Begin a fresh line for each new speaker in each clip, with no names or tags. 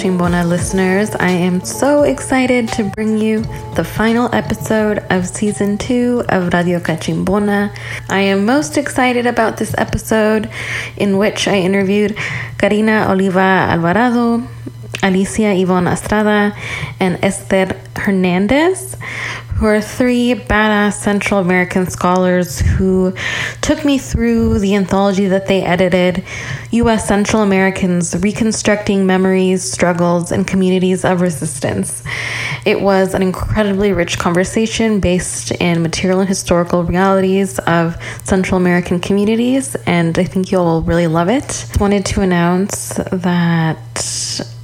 Radio Cachimbona listeners. I am so excited to bring you the final episode of season two of Radio Cachimbona. I am most excited about this episode in which I interviewed Karina Oliva Alvarado, Alicia Yvonne Estrada, and Esther Hernandez, who are three badass Central American scholars who took me through the anthology that they edited U.S. Central Americans Reconstructing Memories, Struggles, and Communities of Resistance. It was an incredibly rich conversation based in material and historical realities of Central American communities, and I think you'll really love it. Wanted to announce that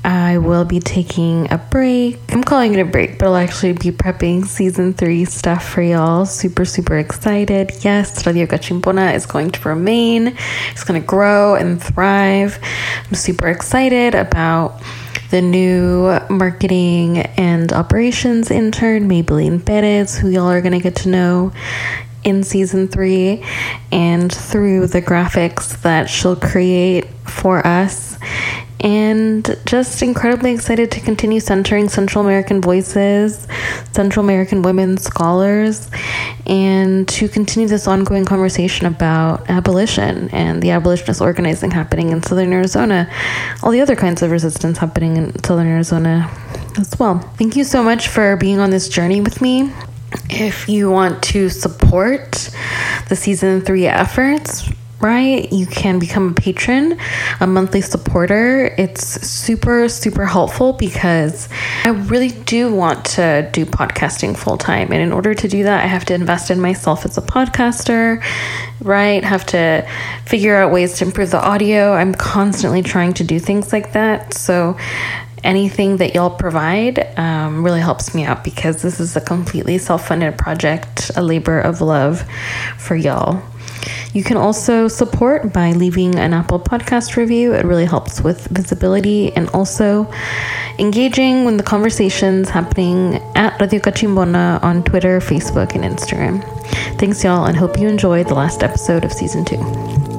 I will be taking a break. I'm calling it a break, but I'll actually be prepping season three stuff for y'all. Super, super excited. Yes, Radio Cachimbona is going to remain, it's going to grow and thrive. I'm super excited about the new marketing and operations intern, Maybelline Perez, who y'all are going to get to know in season three and through the graphics that she'll create for us and just incredibly excited to continue centering Central American voices, Central American women scholars, and to continue this ongoing conversation about abolition and the abolitionist organizing happening in Southern Arizona, all the other kinds of resistance happening in Southern Arizona as well. Thank you so much for being on this journey with me. If you want to support the season three efforts, right? You can become a patron, a monthly supporter. It's super, super helpful because I really do want to do podcasting full time. And in order to do that, I have to invest in myself as a podcaster, right? Have to figure out ways to improve the audio. I'm constantly trying to do things like that. So, anything that y'all provide um, really helps me out because this is a completely self funded project, a labor of love for y'all. You can also support by leaving an Apple Podcast review. It really helps with visibility and also engaging when the conversations happening at Radio Cachimbona on Twitter, Facebook, and Instagram. Thanks, y'all, and hope you enjoyed the last episode of season two.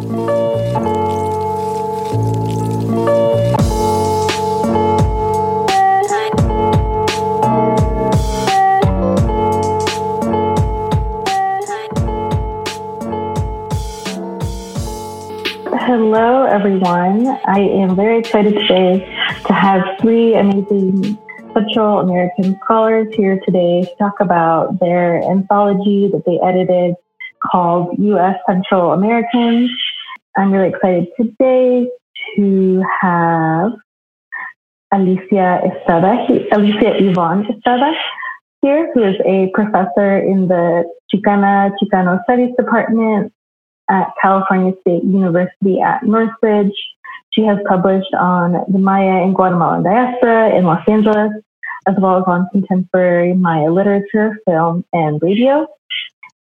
Everyone. I am very excited today to have three amazing Central American scholars here today to talk about their anthology that they edited called U.S. Central Americans. I'm really excited today to have Alicia Estrada, Alicia Yvonne Estrada here, who is a professor in the Chicana Chicano Studies Department at California State University at Northridge. She has published on the Maya and Guatemalan diaspora in Los Angeles, as well as on contemporary Maya literature, film, and radio.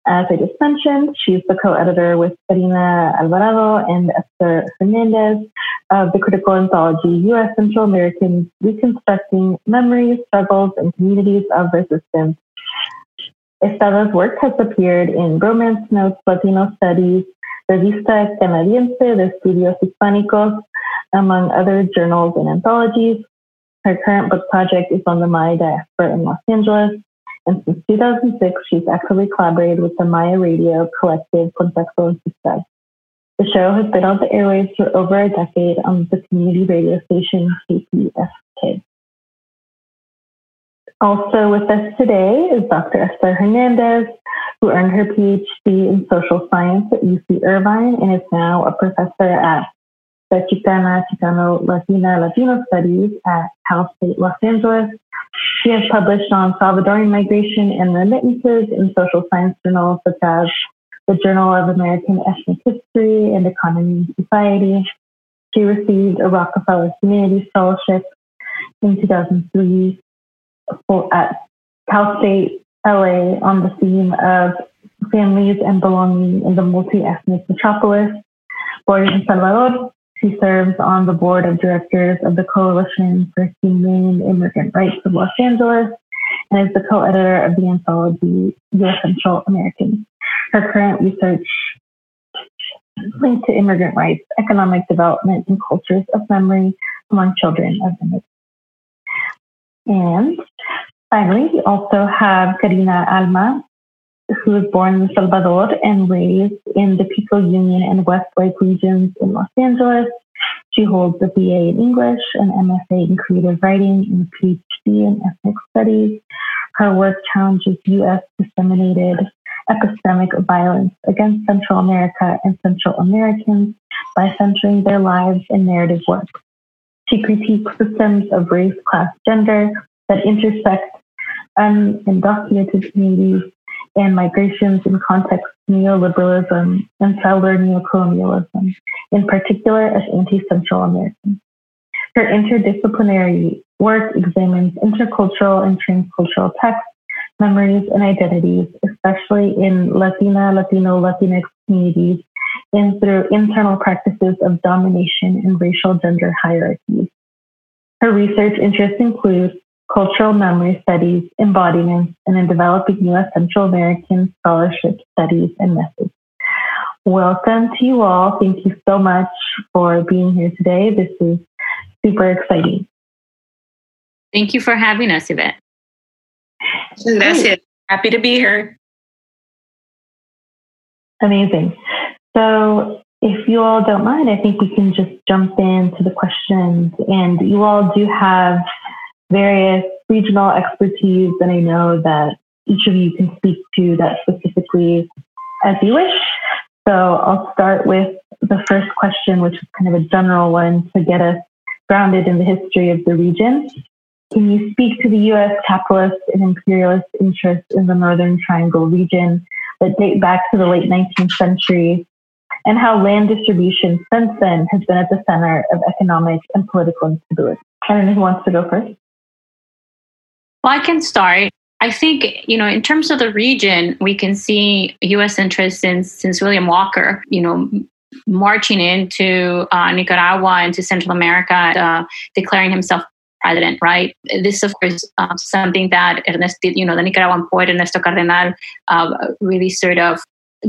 As I just mentioned, she's the co-editor with Karina Alvarado and Esther Hernandez of the critical anthology U.S. Central Americans Reconstructing Memories, Struggles, and Communities of Resistance. Estrada's work has appeared in Romance Notes, Latino Studies, Revista Canadiense de Estudios Hispánicos, among other journals and anthologies. Her current book project is on the Maya diaspora in Los Angeles, and since 2006, she's actively collaborated with the Maya Radio collective Contacto Ancestral. The show has been on the airwaves for over a decade on the community radio station KPFK. Also with us today is Dr. Esther Hernandez, who earned her PhD in social science at UC Irvine and is now a professor at the Chicana Chicano Latina Latino Studies at Cal State Los Angeles. She has published on Salvadoran migration and remittances in social science journals such as the Journal of American Ethnic History and Economy and Society. She received a Rockefeller Humanities Fellowship in 2003 at Cal State LA on the theme of families and belonging in the multi-ethnic metropolis. Born in Salvador, she serves on the board of directors of the Coalition for Humane Immigrant Rights of Los Angeles and is the co-editor of the anthology U.S. Central Americans. Her current research linked to immigrant rights, economic development, and cultures of memory among children of immigrants. And finally, we also have Karina Alma, who was born in Salvador and raised in the Pico Union and West Lake regions in Los Angeles. She holds a BA in English, an MFA in creative writing, and a PhD in ethnic studies. Her work challenges U.S. disseminated epistemic violence against Central America and Central Americans by centering their lives in narrative work. She critiques systems of race, class, gender that intersect Um, undocumented communities and migrations in context neoliberalism and settler neocolonialism, in particular as anti-Central Americans. Her interdisciplinary work examines intercultural and transcultural texts, memories, and identities, especially in Latina, Latino, Latinx communities, and through internal practices of domination and racial gender hierarchies. Her research interests include cultural memory studies, embodiments, and in developing U.S. Central American scholarship studies and methods. Welcome to you all. Thank you so much for being here today. This is super exciting.
Thank you for having us, Yvette.
That's it. Happy to be here.
Amazing. So, if you all don't mind, I think we can just jump into the questions. And you all do have various regional expertise, and I know that each of you can speak to that specifically as you wish. So I'll start with the first question, which is kind of a general one to get us grounded in the history of the region. Can you speak to the U.S. capitalist and imperialist interests in the Northern Triangle region that date back to the late 19th century and how land distribution since then has been at the center of economic and political instability? Know who wants to go first.
Well, I can start. I think, you know, in terms of the region, we can see U.S. interest since since William Walker, you know, marching into uh, Nicaragua, into Central America, uh, declaring himself president, right? This, of course, uh, something that Ernesto, you know, the Nicaraguan poet Ernesto Cardenal uh, really sort of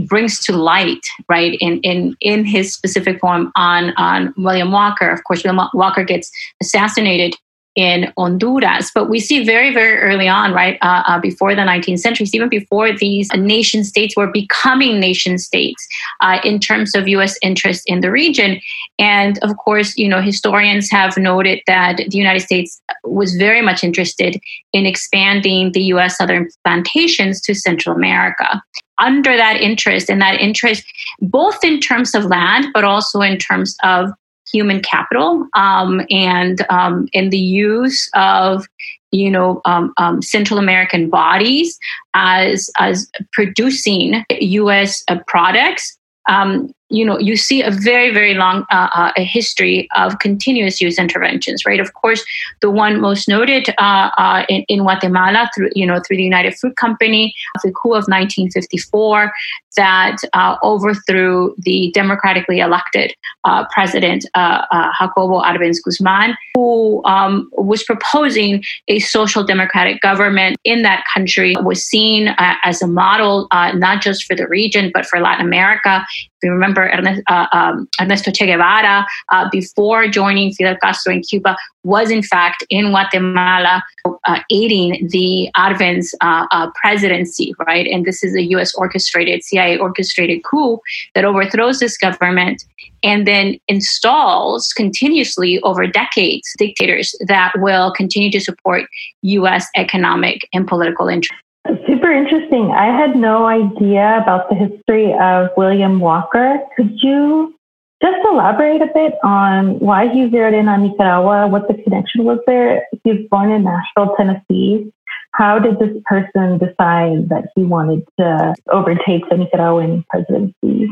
brings to light, right, in in in his specific poem on on William Walker. Of course, William Walker gets assassinated in Honduras. But we see very, very early on, right, uh, uh, before the 19th centuries, even before these nation states were becoming nation states uh, in terms of U.S. interest in the region. And of course, you know, historians have noted that the United States was very much interested in expanding the U.S. southern plantations to Central America under that interest and that interest both in terms of land but also in terms of human capital um, and um, in the use of you know um, um Central American bodies as as producing U.S. Uh, products um, you know, you see a very, very long uh, uh, a history of continuous use interventions, right? Of course, the one most noted uh, uh in, in, Guatemala, through you know, through the United Fruit Company, the coup of 1954, that uh, overthrew the democratically elected uh, president Jacobo Arbenz Guzman, who um, was proposing a social democratic government in that country, was seen as a model not just for the region but for Latin America. You remember remember uh, um, Ernesto Che Guevara, uh, before joining Fidel Castro in Cuba, was in fact in Guatemala uh, aiding the Arbenz uh, uh, presidency, right? And this is a U.S. orchestrated, CIA orchestrated coup that overthrows this government and then installs continuously over decades dictators that will continue to support U.S. economic and political interests
super interesting. I had no idea about the history of William Walker. Could you just elaborate a bit on why he zeroed in on Nicaragua, what the connection was there? He was born in Nashville, Tennessee. How did this person decide that he wanted to overtake the Nicaraguan presidency?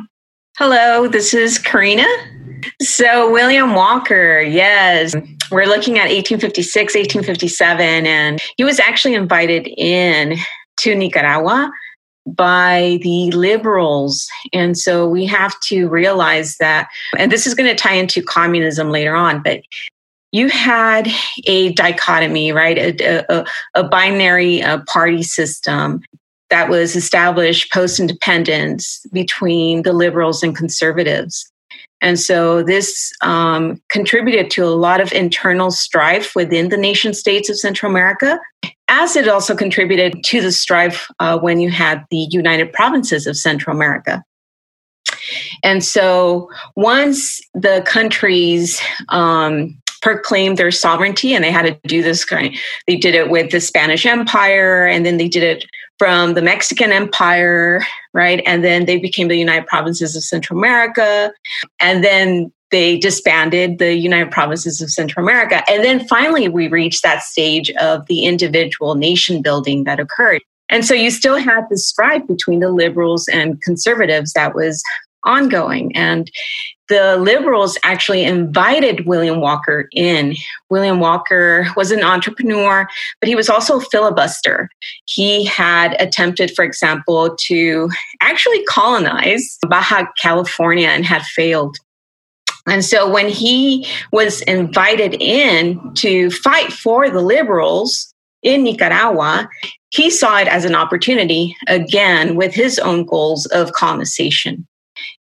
Hello, this is Karina. So, William Walker, yes, we're looking at 1856, 1857, and he was actually invited in to Nicaragua by the liberals. And so we have to realize that, and this is going to tie into communism later on, but you had a dichotomy, right? A, a, a binary uh, party system that was established post independence between the liberals and conservatives. And so this um, contributed to a lot of internal strife within the nation states of Central America, as it also contributed to the strife uh, when you had the United Provinces of Central America. And so once the countries um, proclaimed their sovereignty, and they had to do this kind. They did it with the Spanish Empire, and then they did it from the Mexican Empire, right? And then they became the United Provinces of Central America, and then they disbanded the United Provinces of Central America. And then finally, we reached that stage of the individual nation building that occurred. And so you still had this strife between the liberals and conservatives that was ongoing. And the liberals actually invited William Walker in. William Walker was an entrepreneur, but he was also a filibuster. He had attempted, for example, to actually colonize Baja California and had failed. And so when he was invited in to fight for the liberals in Nicaragua, he saw it as an opportunity, again, with his own goals of colonization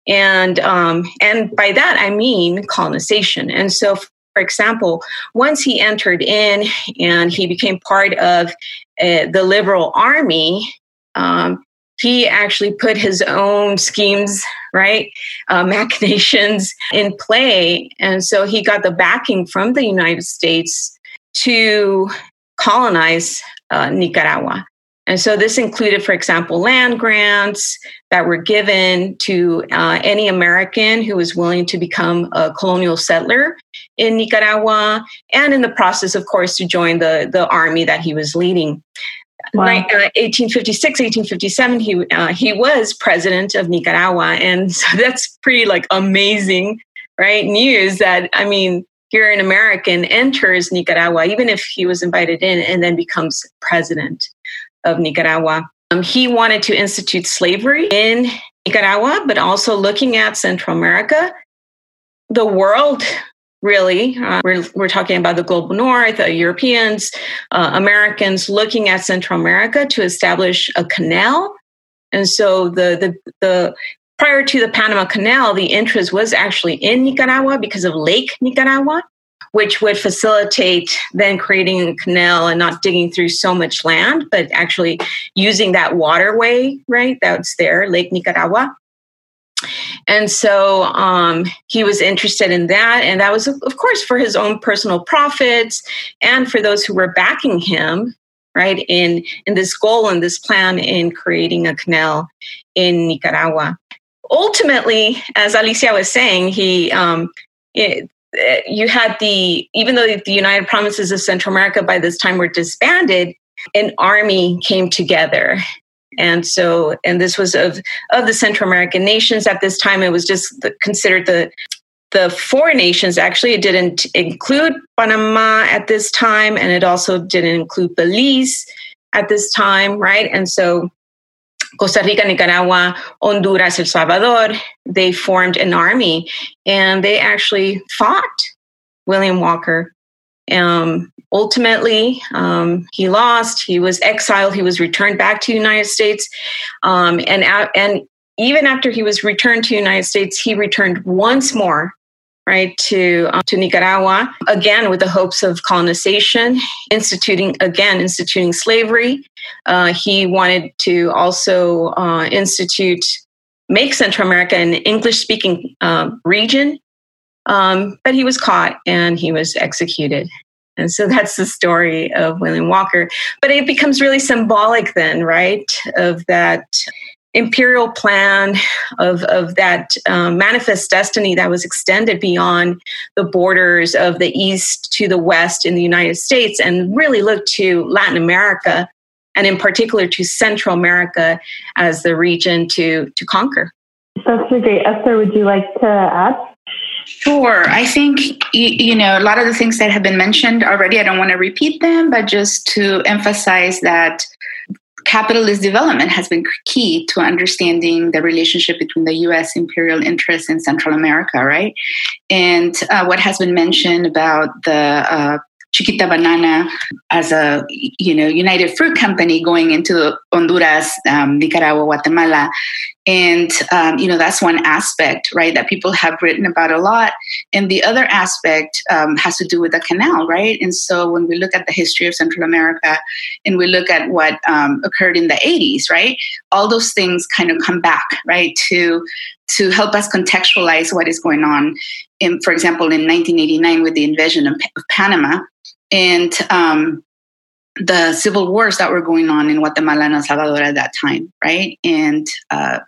and um, and by that I mean colonization. And so, for example, once he entered in and he became part of uh, the Liberal Army. Um, he actually put his own schemes, right, uh, machinations in play. And so he got the backing from the United States to colonize uh, Nicaragua. And so this included, for example, land grants that were given to uh, any American who was willing to become a colonial settler in Nicaragua, and in the process, of course, to join the, the army that he was leading. Wow. uh, 1856, 1857, he, uh, he was president of Nicaragua. And so that's pretty like amazing, right? News that, I mean, here an American enters Nicaragua, even if he was invited in, and then becomes president of Nicaragua. Um, he wanted to institute slavery in Nicaragua, but also looking at Central America, the world. Really, uh, we're, we're talking about the global north, uh, Europeans, uh, Americans looking at Central America to establish a canal. And so the, the, the prior to the Panama Canal, the interest was actually in Nicaragua because of Lake Nicaragua which would facilitate then creating a canal and not digging through so much land, but actually using that waterway, right? That's there, Lake Nicaragua. And so um, he was interested in that. And that was, of course, for his own personal profits and for those who were backing him, right, in, in this goal and this plan in creating a canal in Nicaragua. Ultimately, as Alicia was saying, he um, it, Eh, you had the even though the United Provinces of Central America by this time were disbanded, an army came together. And so, and this was of of the Central American nations at this time. It was just considered the the four nations. Actually, it didn't include Panama at this time, and it also didn't include Belize at this time, right? And so, Costa Rica, Nicaragua, Honduras, El Salvador, they formed an army and they actually fought William Walker. Um, ultimately, um, he lost. He was exiled. He was returned back to the United States. Um, and, and even after he was returned to the United States, he returned once more right to um, to Nicaragua again with the hopes of colonization, instituting again instituting slavery. Uh, he wanted to also uh, institute make Central America an English speaking uh, region, um, but he was caught and he was executed. And so that's the story of William Walker. But it becomes really symbolic then, right, of that imperial plan of, of that um, manifest destiny that was extended beyond the borders of the east to the west in the United States and really looked to Latin America and in particular to Central America as the region to, to conquer.
That's great. Esther, would you like to add?
Sure. I think, you know, a lot of the things that have been mentioned already, I don't want to repeat them, but just to emphasize that capitalist development has been key to understanding the relationship between the US imperial interests in Central America, right? And uh, what has been mentioned about the uh, Chiquita Banana as a you know United Fruit Company going into Honduras, um, Nicaragua, Guatemala, And, um, you know, that's one aspect, right, that people have written about a lot. And the other aspect um, has to do with the canal, right? And so when we look at the history of Central America and we look at what um, occurred in the 80s, right, all those things kind of come back, right, to to help us contextualize what is going on. In, for example, in 1989 with the invasion of, of Panama and um, the civil wars that were going on in Guatemala and El Salvador at that time, right? And uh,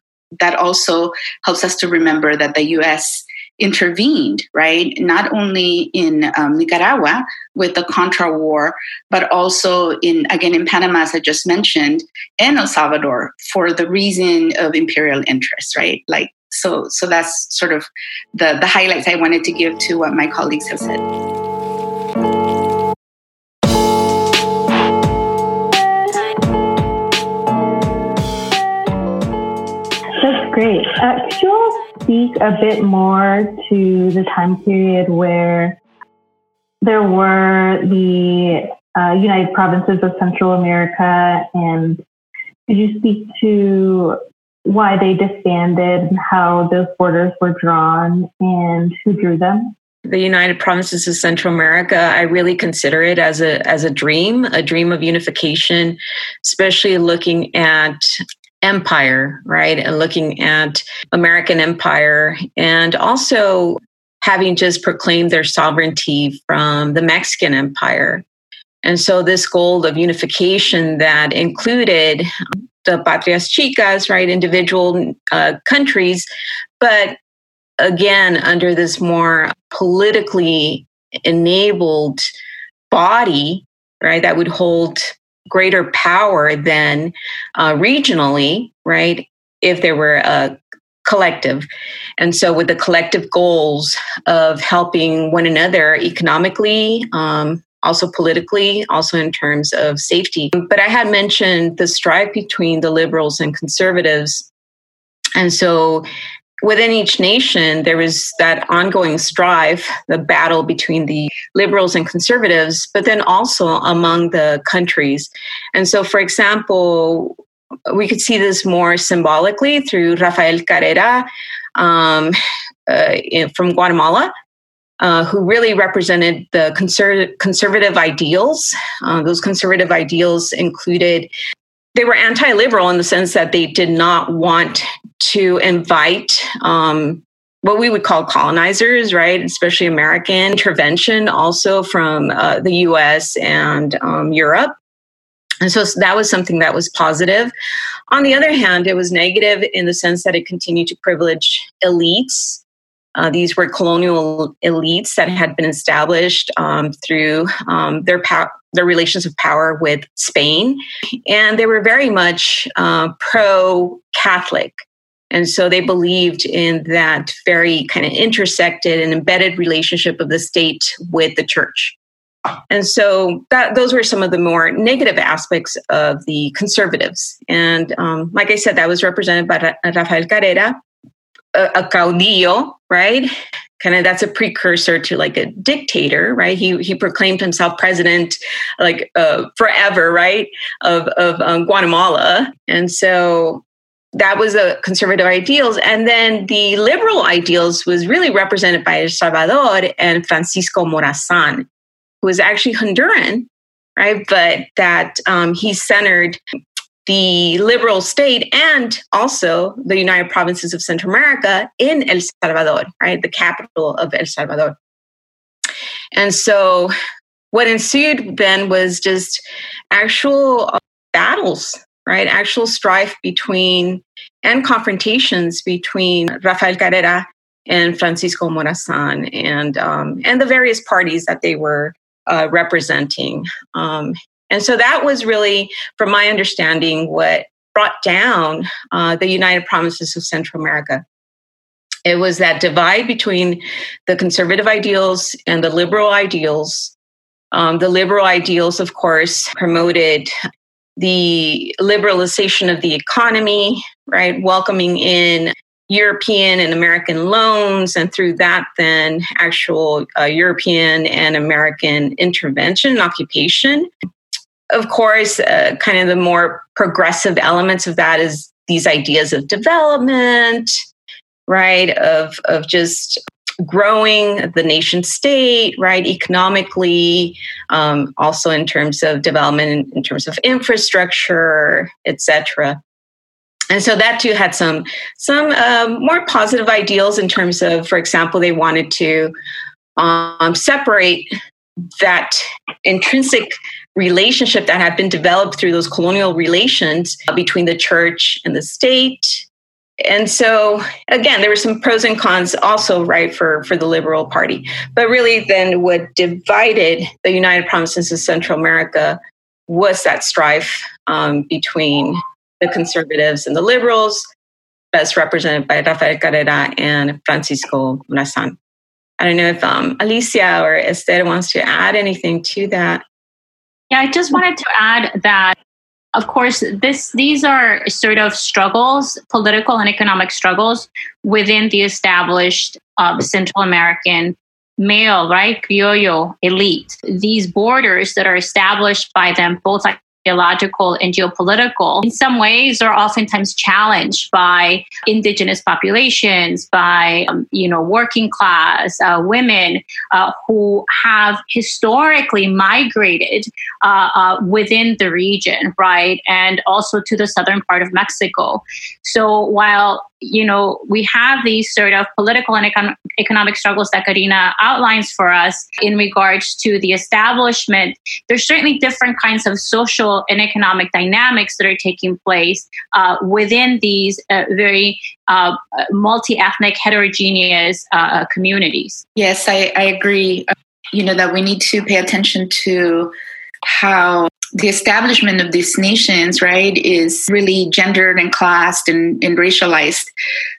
that also helps us to remember that the U.S. intervened, right? Not only in um, Nicaragua with the Contra War, but also in again in Panama, as I just mentioned, and El Salvador for the reason of imperial interest, right? Like so, so that's sort of the the highlights I wanted to give to what my colleagues have said.
Great. Uh, could you all speak a bit more to the time period where there were the uh, United Provinces of Central America, and could you speak to why they disbanded and how those borders were drawn and who drew them?
the United Provinces of Central America, I really consider it as a as a dream, a dream of unification, especially looking at empire, right? And looking at American empire and also having just proclaimed their sovereignty from the Mexican empire. And so this goal of unification that included the patrias chicas, right, individual uh, countries, but again, under this more politically enabled body, right, that would hold greater power than uh, regionally, right? If there were a collective. And so, with the collective goals of helping one another economically, um, also politically, also in terms of safety. But I had mentioned the strife between the liberals and conservatives. And so, within each nation, there was that ongoing strife, the battle between the liberals and conservatives, but then also among the countries. And so, for example, we could see this more symbolically through Rafael Carrera um, uh, from Guatemala. Uh, who really represented the conser- conservative ideals. Uh, those conservative ideals included they were anti-liberal in the sense that they did not want to invite um, what we would call colonizers, right? Especially American intervention, also from uh, the U.S. and um, Europe. And so that was something that was positive. On the other hand, it was negative in the sense that it continued to privilege elites. Uh, these were colonial elites that had been established um, through um, their power, their relations of power with Spain, and they were very much uh, pro Catholic. And so they believed in that very kind of intersected and embedded relationship of the state with the church. And so that those were some of the more negative aspects of the conservatives. And um, like I said, that was represented by Rafael Carrera, a, a caudillo, right? Kind of that's a precursor to like a dictator, right? He he proclaimed himself president like uh, forever, right? Of of um, Guatemala, and so that was the conservative ideals, and then the liberal ideals was really represented by El Salvador and Francisco Morazan, who was actually Honduran, right? But that um, he centered the liberal state and also the United Provinces of Central America in El Salvador, right? The capital of El Salvador. And so what ensued then was just actual battles, right? Actual strife between and confrontations between Rafael Carrera and Francisco Morazan and um, and the various parties that they were uh, representing. Um, and so that was really, from my understanding, what brought down uh, the United Provinces of Central America. It was that divide between the conservative ideals and the liberal ideals. Um, the liberal ideals, of course, promoted the liberalization of the economy, right? Welcoming in European and American loans, and through that, then actual uh, European and American intervention and occupation of course, uh, kind of the more progressive elements of that is these ideas of development, right? Of, of just growing the nation state, right? Economically, um, also in terms of development, in, terms of infrastructure, etc. And so that too had some some um, more positive ideals in terms of, for example, they wanted to um, separate that intrinsic relationship that had been developed through those colonial relations between the church and the state. And so again there were some pros and cons also right for for the liberal party. But really then what divided the united provinces of central america was that strife um, between the conservatives and the liberals best represented by rafael carrera and francisco morazan i don't know if um, alicia or esther wants to add anything to that
yeah i just wanted to add that of course, this these are sort of struggles, political and economic struggles within the established uh, Central American male, right, criollo elite. These borders that are established by them, both like ideological and geopolitical, in some ways are oftentimes challenged by indigenous populations, by um, you know working class uh, women uh, who have historically migrated uh, uh, within the region, right, and also to the southern part of Mexico. So while you know, we have these sort of political and econ- economic struggles that Karina outlines for us in regards to the establishment. There's certainly different kinds of social and economic dynamics that are taking place uh, within these uh, very uh, multi ethnic, heterogeneous uh, communities.
Yes, I, I agree. You know, that we need to pay attention to how the establishment of these nations, right, is really gendered and classed and, and racialized.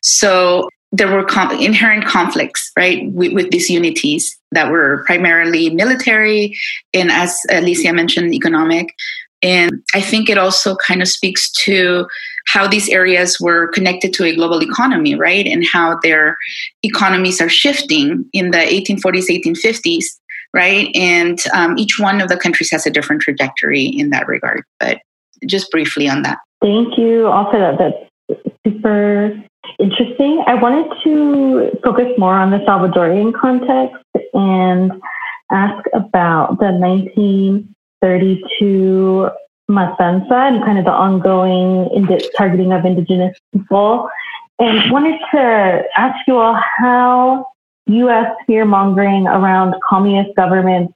So there were com- inherent conflicts, right, with, with, these unities that were primarily military and, as Alicia mentioned, economic. And I think it also kind of speaks to how these areas were connected to a global economy, right? And how their economies are shifting in the 1840s, 1850s right? And um, each one of the countries has a different trajectory in that regard. But just briefly on that.
Thank you Also, that. That's super interesting. I wanted to focus more on the Salvadorian context and ask about the 1932 Matanza and kind of the ongoing indi- targeting of indigenous people. And wanted to ask you all how U.S. fear mongering around communist governments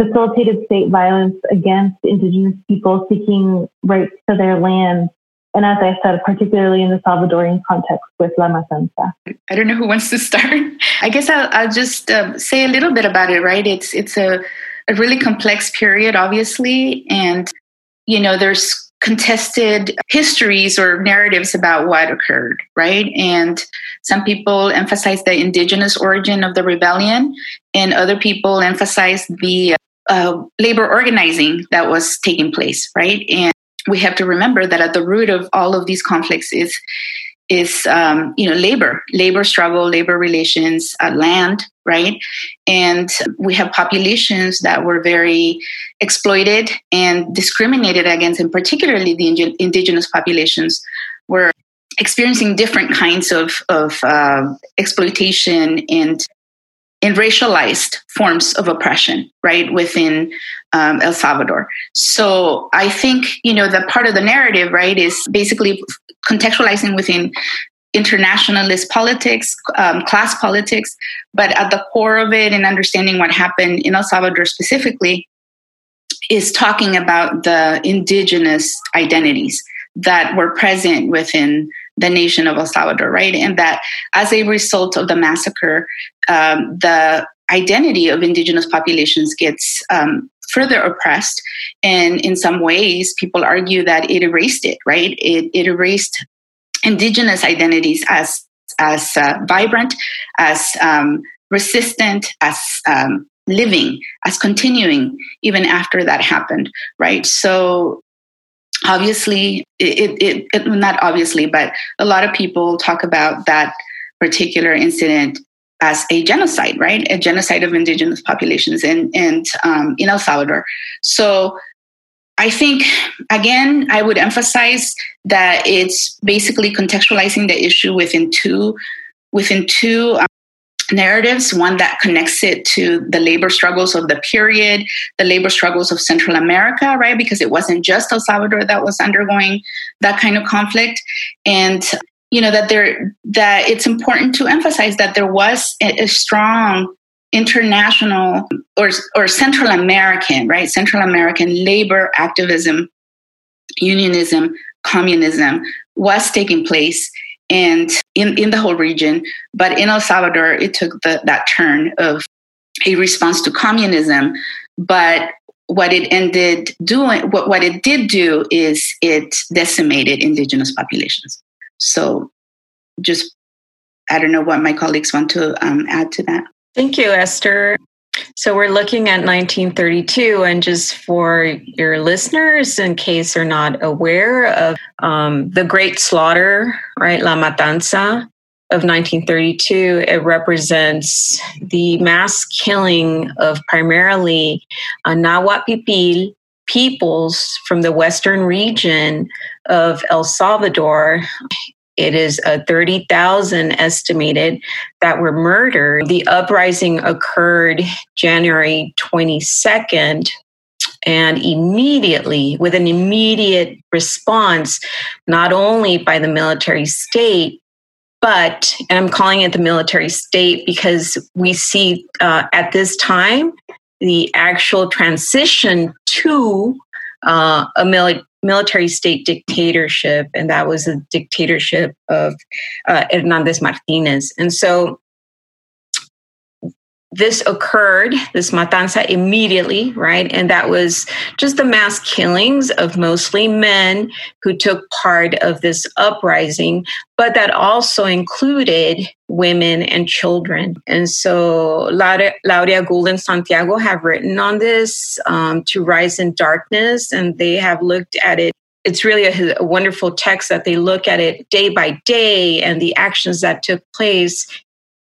facilitated state violence against indigenous people seeking rights to their land. And as I said, particularly in the Salvadorian context with La Matanza.
I don't know who wants to start. I guess I'll, I'll just um, say a little bit about it, right? It's, it's a, a really complex period, obviously. And, you know, there's contested histories or narratives about what occurred, right? And some people emphasize the indigenous origin of the rebellion, and other people emphasize the uh, labor organizing that was taking place, right? And we have to remember that at the root of all of these conflicts is is um, you know labor, labor struggle, labor relations, uh, land, right? And we have populations that were very exploited and discriminated against, and particularly the indigenous populations were experiencing different kinds of, of uh, exploitation and in racialized forms of oppression, right, within um, El Salvador. So I think, you know, the part of the narrative, right, is basically contextualizing within internationalist politics, um, class politics, but at the core of it and understanding what happened in El Salvador specifically is talking about the indigenous identities that were present within the nation of El Salvador, right? And that as a result of the massacre, um, the identity of indigenous populations gets um, further oppressed. And in some ways, people argue that it erased it, right? It, it erased indigenous identities as as uh, vibrant, as um, resistant, as um, living, as continuing even after that happened, right? So obviously, it, it, it not obviously, but a lot of people talk about that particular incident as a genocide, right? A genocide of indigenous populations in, um, in El Salvador. So I think, again, I would emphasize that it's basically contextualizing the issue within two within two narratives one that connects it to the labor struggles of the period the labor struggles of central america right? Because it wasn't just el salvador that was undergoing that kind of conflict. And you know that there that it's important to emphasize that there was a, a strong international or or central american right? Central american labor activism unionism communism was taking place and in, in the whole region. But in El Salvador, it took the, that turn of a response to communism. But what it ended doing, what, what it did do is it decimated indigenous populations. So just, I don't know what my colleagues want to um, add to that.
Thank you, Esther. So we're looking at 1932, and just for your listeners, in case they're not aware of um, the Great Slaughter, right, La Matanza of 1932, it represents the mass killing of primarily uh, Nahuatl Pipil peoples from the western region of El Salvador it is a 30,000 estimated that were murdered. The uprising occurred January 22nd. And immediately, with an immediate response, not only by the military state, but, and I'm calling it the military state because we see uh, at this time the actual transition to uh, a mili- military state dictatorship, and that was the dictatorship of uh, Hernandez Martinez. And so this occurred, this matanza immediately, right? And that was just the mass killings of mostly men who took part of this uprising, but that also included women and children. And so Laura, Laura Gould and Santiago have written on this um, to Rise in Darkness, and they have looked at it it's really a, a, wonderful text that they look at it day by day and the actions that took place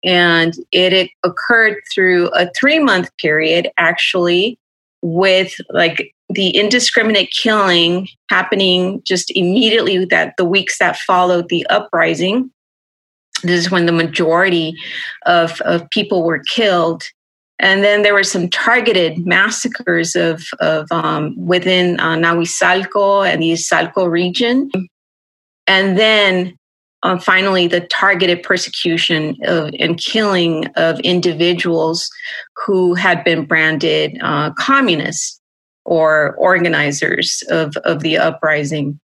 and it, it occurred through a three month period, actually, with like the indiscriminate killing happening just immediately that the weeks that followed the uprising. This is when the majority of, of people were killed. And then there were some targeted massacres of, of um, within uh, Nahuizalco and the Izalco region. And then uh, finally the targeted persecution of, and killing of individuals who had been branded uh, communists or organizers of, of the uprising.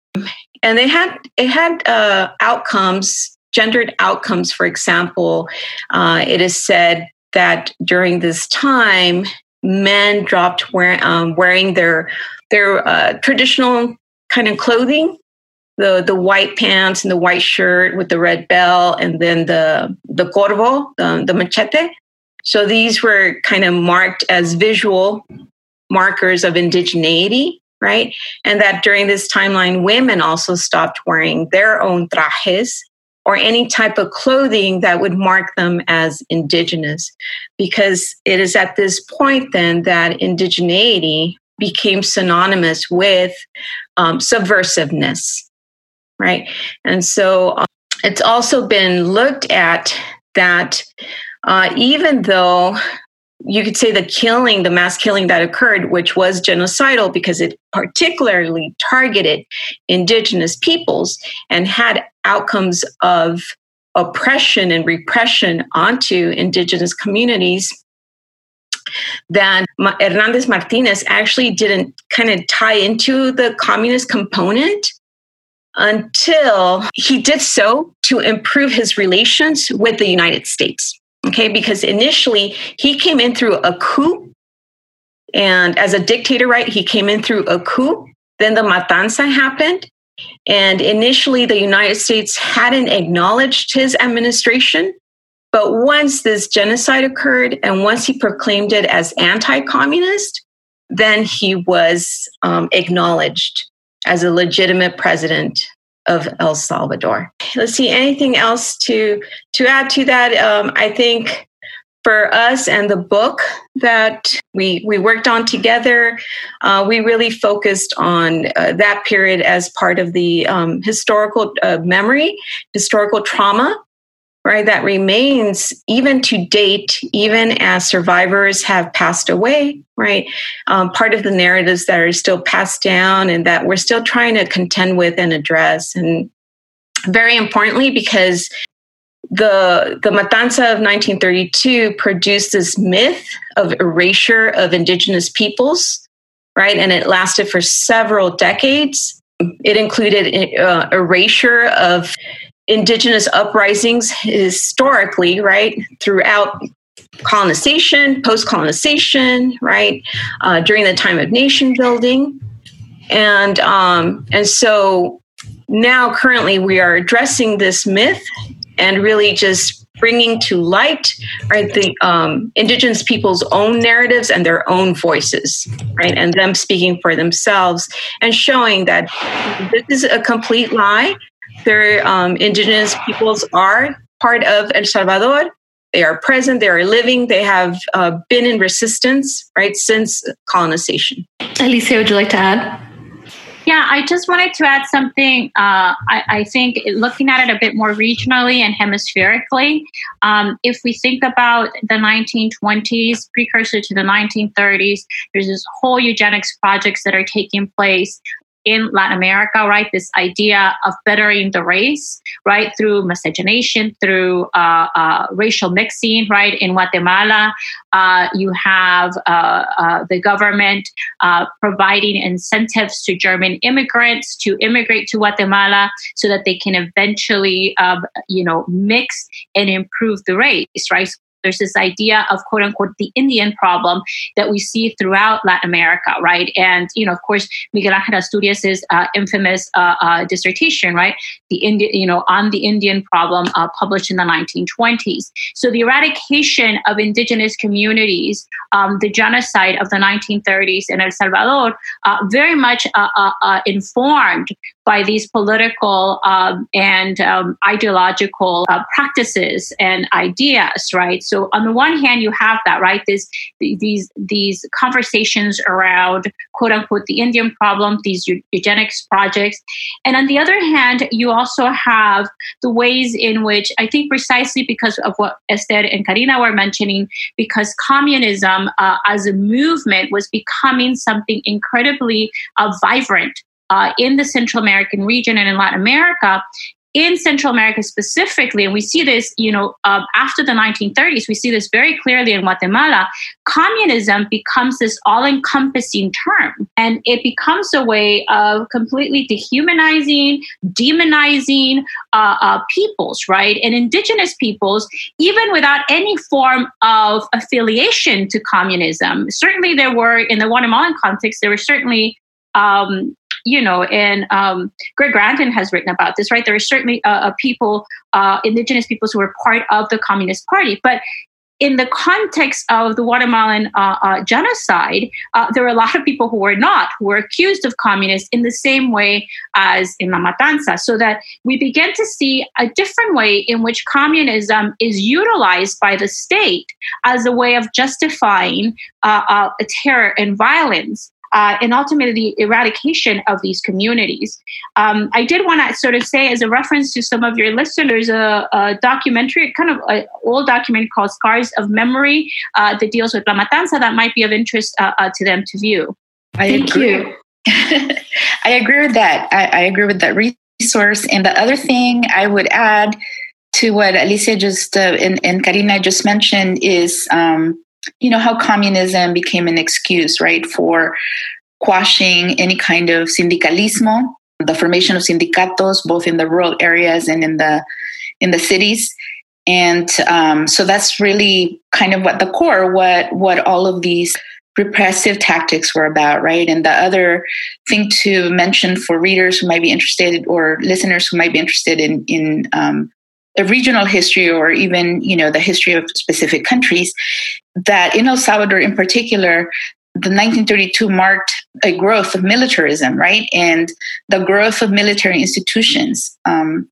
And they had it had uh, outcomes, gendered outcomes. For example, uh, it is said that during this time, men dropped wear, um, wearing their their uh, traditional kind of clothing the the white pants and the white shirt with the red bell, and then the the corvo, the, the machete. So these were kind of marked as visual markers of indigeneity, right? And that during this timeline, women also stopped wearing their own trajes or any type of clothing that would mark them as indigenous, because it is at this point then that indigeneity became synonymous with um, subversiveness right? And so um, it's also been looked at that uh, even though you could say the killing, the mass killing that occurred, which was genocidal because it particularly targeted indigenous peoples and had outcomes of oppression and repression onto indigenous communities that Hernandez Martinez actually didn't kind of tie into the communist component until he did so to improve his relations with the United States. Okay, because initially he came in through a coup, and as a dictator, right, he came in through a coup. Then the Matanza happened, and initially the United States hadn't acknowledged his administration. But once this genocide occurred, and once he proclaimed it as anti communist, then he was um, acknowledged as a legitimate president of El Salvador. Let's see anything else to to add to that. Um, I think for us and the book that we we worked on together. Uh, we really focused on uh, that period as part of the um, historical uh, memory, historical trauma, right? That remains even to date, even as survivors have passed away, right? Um, part of the narratives that are still passed down and that we're still trying to contend with and address, and very importantly, because the the matanza of 1932 produced this myth of erasure of indigenous peoples right and it lasted for several decades it included uh, erasure of indigenous uprisings historically right throughout colonization post colonization right uh, during the time of nation building. And um, and so now currently we are addressing this myth and really just bringing to light right the um, indigenous people's own narratives and their own voices right and them speaking for themselves and showing that this is a complete lie their um, indigenous peoples are part of el salvador they are present they are living they have uh, been in resistance right since colonization
alicia would you like to add
yeah, I just wanted to add something. Uh, I, I, think looking at it a bit more regionally and hemispherically, um, if we think about the 1920s, precursor to the 1930s, there's this whole eugenics projects that are taking place in Latin America, right? This idea of bettering the race, right, through miscegenation, through uh, uh, racial mixing, right? In Guatemala, uh, you have uh, uh, the government uh, providing incentives to German immigrants to immigrate to Guatemala so that they can eventually, um, you know, mix and improve the race, right? There's this idea of quote unquote the Indian problem that we see throughout Latin America, right? And, you know, of course, Miguel Angel Asturias's uh, infamous uh, uh, dissertation, right? The Indian, you know, on the Indian problem uh, published in the 1920s. So the eradication of indigenous communities, um, the genocide of the 1930s in El Salvador, uh, very much uh, informed by these political um, and um, ideological practices and ideas, right? So on the one hand, you have that, right? This, these, these conversations around quote unquote the Indian problem, these eugenics projects. And on the other hand, you also have the ways in which I think precisely because of what Esther and Karina were mentioning, because communism uh, as a movement was becoming something incredibly uh, vibrant uh, in the Central American region and in Latin America, in Central America specifically, and we see this, you know, um, after the 1930s, we see this very clearly in Guatemala. Communism becomes this all-encompassing term, and it becomes a way of completely dehumanizing, demonizing uh, uh, peoples, right, and indigenous peoples, even without any form of affiliation to communism. Certainly, there were in the Guatemalan context, there were certainly um, you know, and um, Greg Grandin has written about this, right? There are certainly uh, people, uh, indigenous peoples who were part of the Communist Party, but in the context of the Guatemalan uh, uh, genocide, uh, there were a lot of people who were not, who were accused of communists in the same way as in La Matanza. So that we begin to see a different way in which communism is utilized by the state as a way of justifying uh, uh, terror and violence uh, and ultimately the eradication of these communities. Um, I did want to sort of say, as a reference to some of your listeners, a, a documentary, kind of an old document called Scars of Memory uh, that deals with La Matanza that might be of interest uh, uh to them to view.
I Thank agree. you. I agree with that. I, I agree with that resource. And the other thing I would add to what Alicia just uh, and, and Karina just mentioned is um, you know how communism became an excuse right for quashing any kind of sindicalismo the formation of sindicatos both in the rural areas and in the in the cities. And um, so that's really kind of what the core what what all of these repressive tactics were about right? And the other thing to mention for readers who might be interested or listeners who might be interested in in um, a regional history or even you know the history of specific countries that in el salvador in particular the 1932 marked a growth of militarism right and the growth of military institutions um,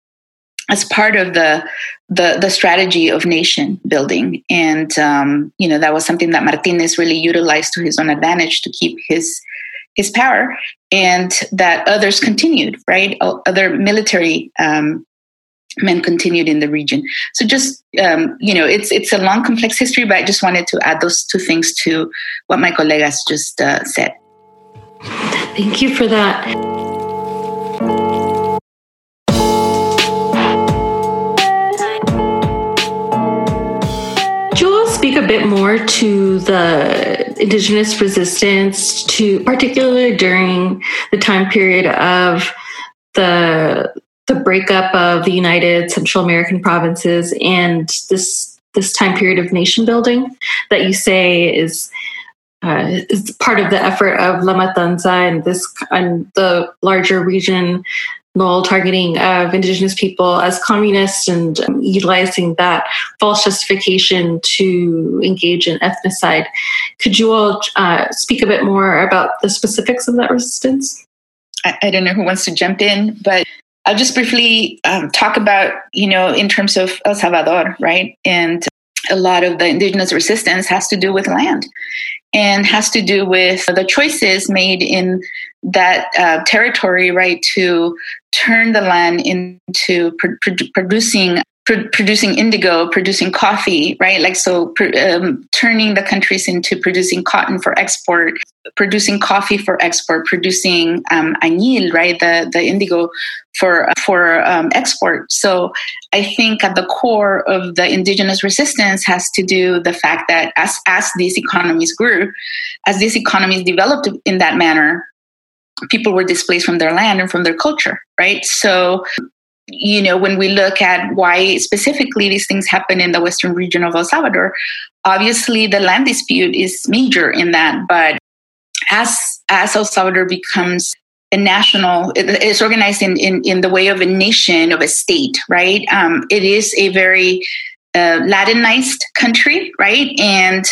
as part of the the the strategy of nation building, and um, you know that was something that Martinez really utilized to his own advantage to keep his his power, and that others continued, right? Other military um, men continued in the region. So just um, you know, it's it's a long, complex history, but I just wanted to add those two things to what my colegas just uh, said.
Thank you for that. speak a bit more to the indigenous resistance to particularly during the time period of the the breakup of the United Central American provinces and this this time period of nation building that you say is uh, is part of the effort of La Matanza and this and the larger region targeting of indigenous people as communists and um, utilizing that false justification to engage in ethnocide. Could you all uh, speak a bit more about the specifics of that resistance?
I, I don't know who wants to jump in, but I'll just briefly um, talk about, you know, in terms of El Salvador, right? And a lot of the indigenous resistance has to do with land and has to do with the choices made in that uh, territory, right, to turn the land into pr- producing producing indigo, producing coffee, right? Like so, um, turning the countries into producing cotton for export, producing coffee for export, producing um, añil, right? The the indigo for for um, export. So I think at the core of the indigenous resistance has to do the fact that as as these economies grew, as these economies developed in that manner, people were displaced from their land and from their culture, right? So you know, when we look at why specifically these things happen in the western region of El Salvador, obviously the land dispute is major in that. But as as El Salvador becomes a national, it's organized in, in, in the way of a nation, of a state, right? Um, it is a very uh, Ladinized country, right? And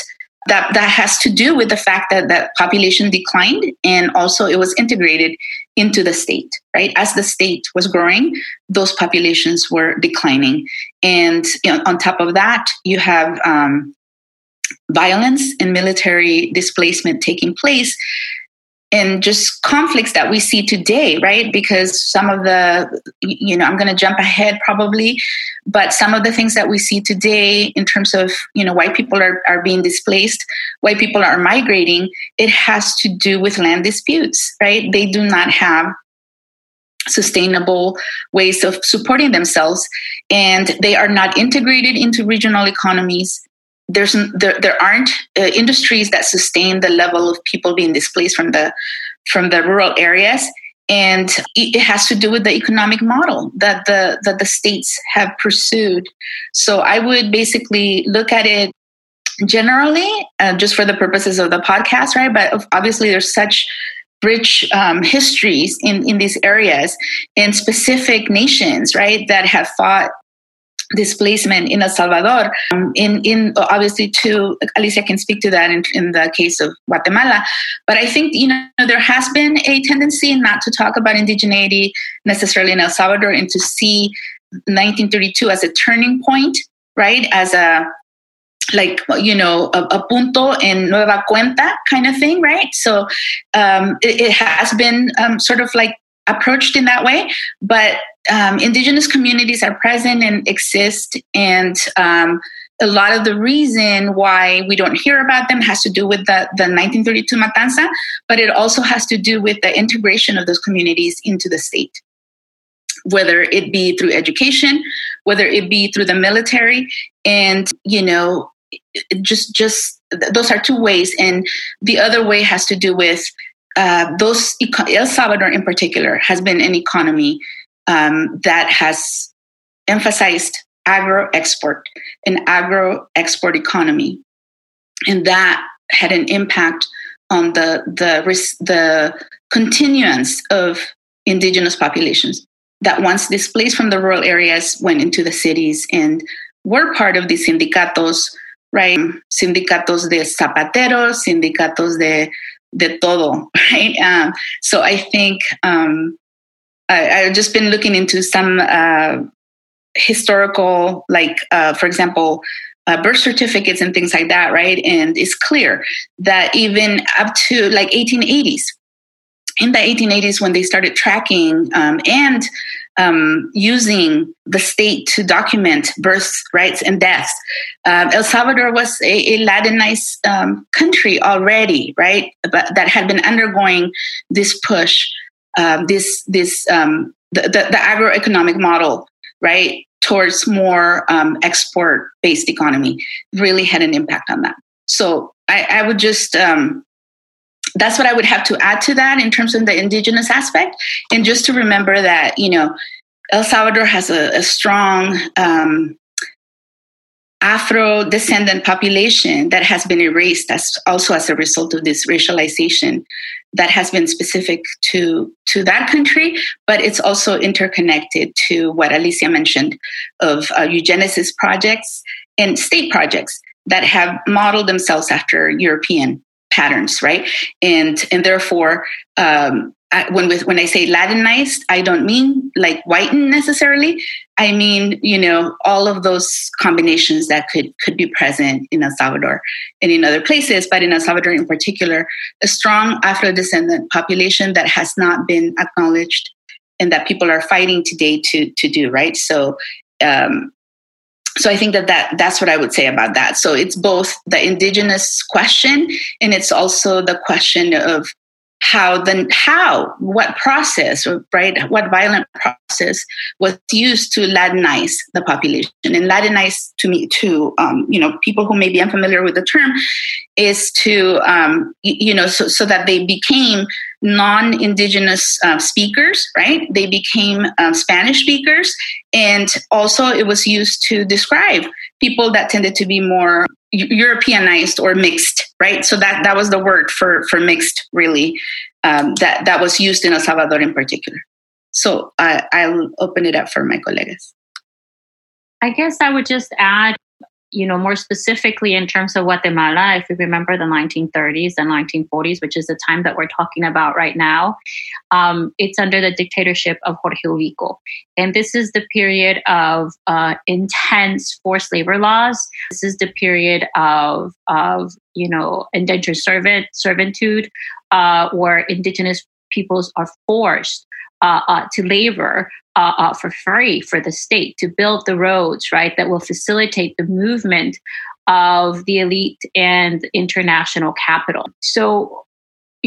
that that has to do with the fact that that population declined and also it was integrated into the state right? As the state was growing those populations were declining. And you know, on top of that you have um, violence and military displacement taking place and just conflicts that we see today, right? Because some of the, you know, I'm going to jump ahead probably, but some of the things that we see today in terms of, you know, white people are, are being displaced, white people are migrating, it has to do with land disputes, right? They do not have sustainable ways of supporting themselves and they are not integrated into regional economies there's there, there aren't uh, industries that sustain the level of people being displaced from the from the rural areas. And it has to do with the economic model that the that the states have pursued. So i would basically look at it generally uh, just for the purposes of the podcast right? But obviously there's such rich um, histories in, in these areas and specific nations right that have fought displacement in El Salvador. Um, in, in obviously, too, Alicia can speak to that in, in the case of Guatemala. But I think you know there has been a tendency not to talk about indigeneity necessarily in El Salvador and to see 1932 as a turning point, right? As a like you know a, a, punto en nueva cuenta kind of thing right so um, it, it, has been um, sort of like approached in that way but um, indigenous communities are present and exist and um, a lot of the reason why we don't hear about them has to do with the, the 1932 matanza but it also has to do with the integration of those communities into the state. Whether it be through education whether it be through the military and you know just just those are two ways and the other way has to do with uh, those El Salvador in particular has been an economy um, that has emphasized agro export, an agro export economy, and that had an impact on the the the continuance of indigenous populations that once displaced from the rural areas went into the cities and were part of the sindicatos, right? Sindicatos de zapateros, sindicatos de de todo, right? Um, so I think um, I, have just been looking into some uh, historical, like, uh, for example, uh, birth certificates and things like that, right? And it's clear that even up to like 1880s, in the 1880s, when they started tracking um, and um, using the state to document births, rights, and deaths. Um, El Salvador was a, a Ladinized um, country already, right? But that had been undergoing this push, um, this this um, the, the, the, agroeconomic model, right, towards more um, export-based economy, really had an impact on that. So I, I would just that's what I would have to add to that in terms of the indigenous aspect. And just to remember that, you know, El Salvador has a, a strong um, Afro descendant population that has been erased as also as a result of this racialization that has been specific to to that country, but it's also interconnected to what Alicia mentioned of uh, eugenesis projects and state projects that have modeled themselves after European patterns, right? And and therefore, um, I, when when I say Ladinized, I don't mean like whitened necessarily. I mean, you know, all of those combinations that could could be present in El Salvador and in other places, but in El Salvador in particular, a strong Afro descendant population that has not been acknowledged and that people are fighting today to to do right. So um, so i think that, that that's what i would say about that. So it's both the indigenous question and it's also the question of how then how what process right? What violent process was used to ladinize the population. And ladinize to me to um, you know people who may be unfamiliar with the term is to um, you know so, so that they became non-indigenous uh, speakers right? They became um, spanish speakers and also it was used to describe people that tended to be more europeanized or mixed right? So that that was the word for for mixed really um, that that was used in el salvador in particular. So I, i'll open it up for my colleagues
i guess i would just add you know, more specifically in terms of Guatemala, if you remember the 1930s and 1940s, which is the time that we're talking about right now, um, it's under the dictatorship of Jorge Ubico. And this is the period of uh, intense forced labor laws. This is the period of, of you know, indentured servant, servitude, uh, where indigenous peoples are forced to labor uh, uh, for free for the state to build the roads, right, that will facilitate the movement of the elite and international capital. So,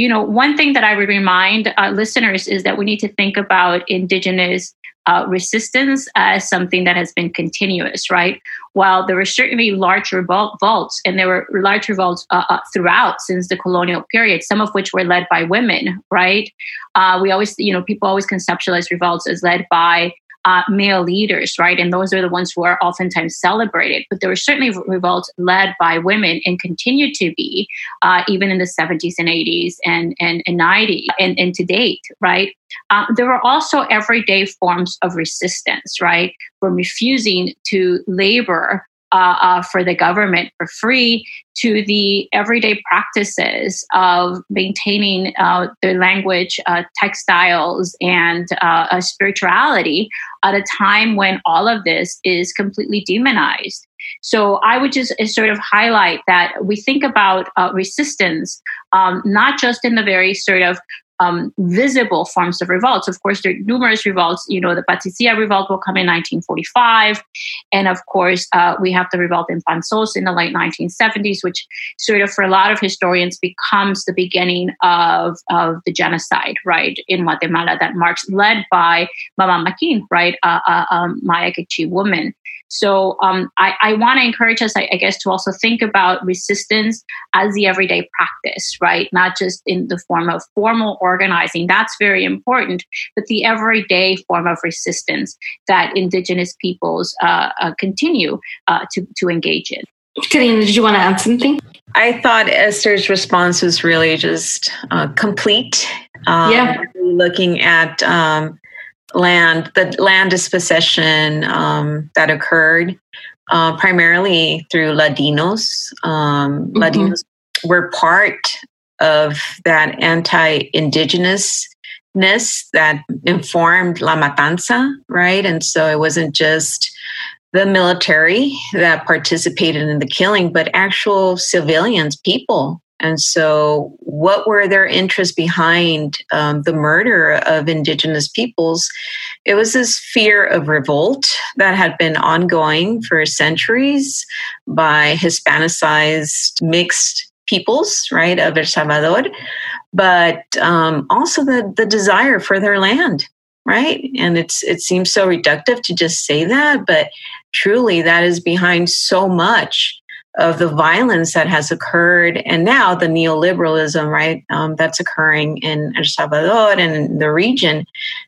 you know, one thing that I would remind uh, listeners is that we need to think about indigenous uh, resistance as something that has been continuous, right? While there were certainly large revolts, and there were large revolts uh, uh, throughout since the colonial period, some of which were led by women, right? Uh, we always, you know, people always conceptualize revolts as led by uh, male leaders, right? And those are the ones who are oftentimes celebrated. But there were certainly revolts led by women and continue to be, uh, even in the 70s and 80s and, and, and 90s and, and to date, right? Uh, there were also everyday forms of resistance, right? From refusing to labor uh, uh, for the government for free to the everyday practices of maintaining uh, their language, uh, textiles, and uh, spirituality at a time when all of this is completely demonized. So I would just uh, sort of highlight that we think about resistance um, not just in the very sort of um, visible forms of revolts. Of course, there are numerous revolts. You know, the Patzicía revolt will come in 1945. And of course, uh, we have the revolt in Panzós in the late 1970s, which sort of, for a lot of historians, becomes the beginning of, of the genocide, right, in Guatemala that marks, led by Mama Maquín, right, a uh, um, Maya Kikchi woman. So um, I, I want to encourage us, I, I, guess, to also think about resistance as the everyday practice, right? Not just in the form of formal organizing, that's very important, but the everyday form of resistance that Indigenous peoples uh, uh, continue uh, to, to engage in.
Karina, did you want to add something?
I thought Esther's response was really just uh, complete. Um, yeah. Looking at um, land, the land dispossession um, that occurred uh, primarily through Ladinos. Um, mm-hmm. Ladinos were part of that anti-indigenousness that informed La Matanza, right? And so it wasn't just the military that participated in the killing, but actual civilians, people. And so, what were their interests behind um, the murder of indigenous peoples? It was this fear of revolt that had been ongoing for centuries by Hispanicized mixed peoples, right, of El Salvador, but um, also the, the desire for their land right and it's it seems so reductive to just say that but truly that is behind so much of the violence that has occurred and now the neoliberalism right um, that's occurring in el salvador and the region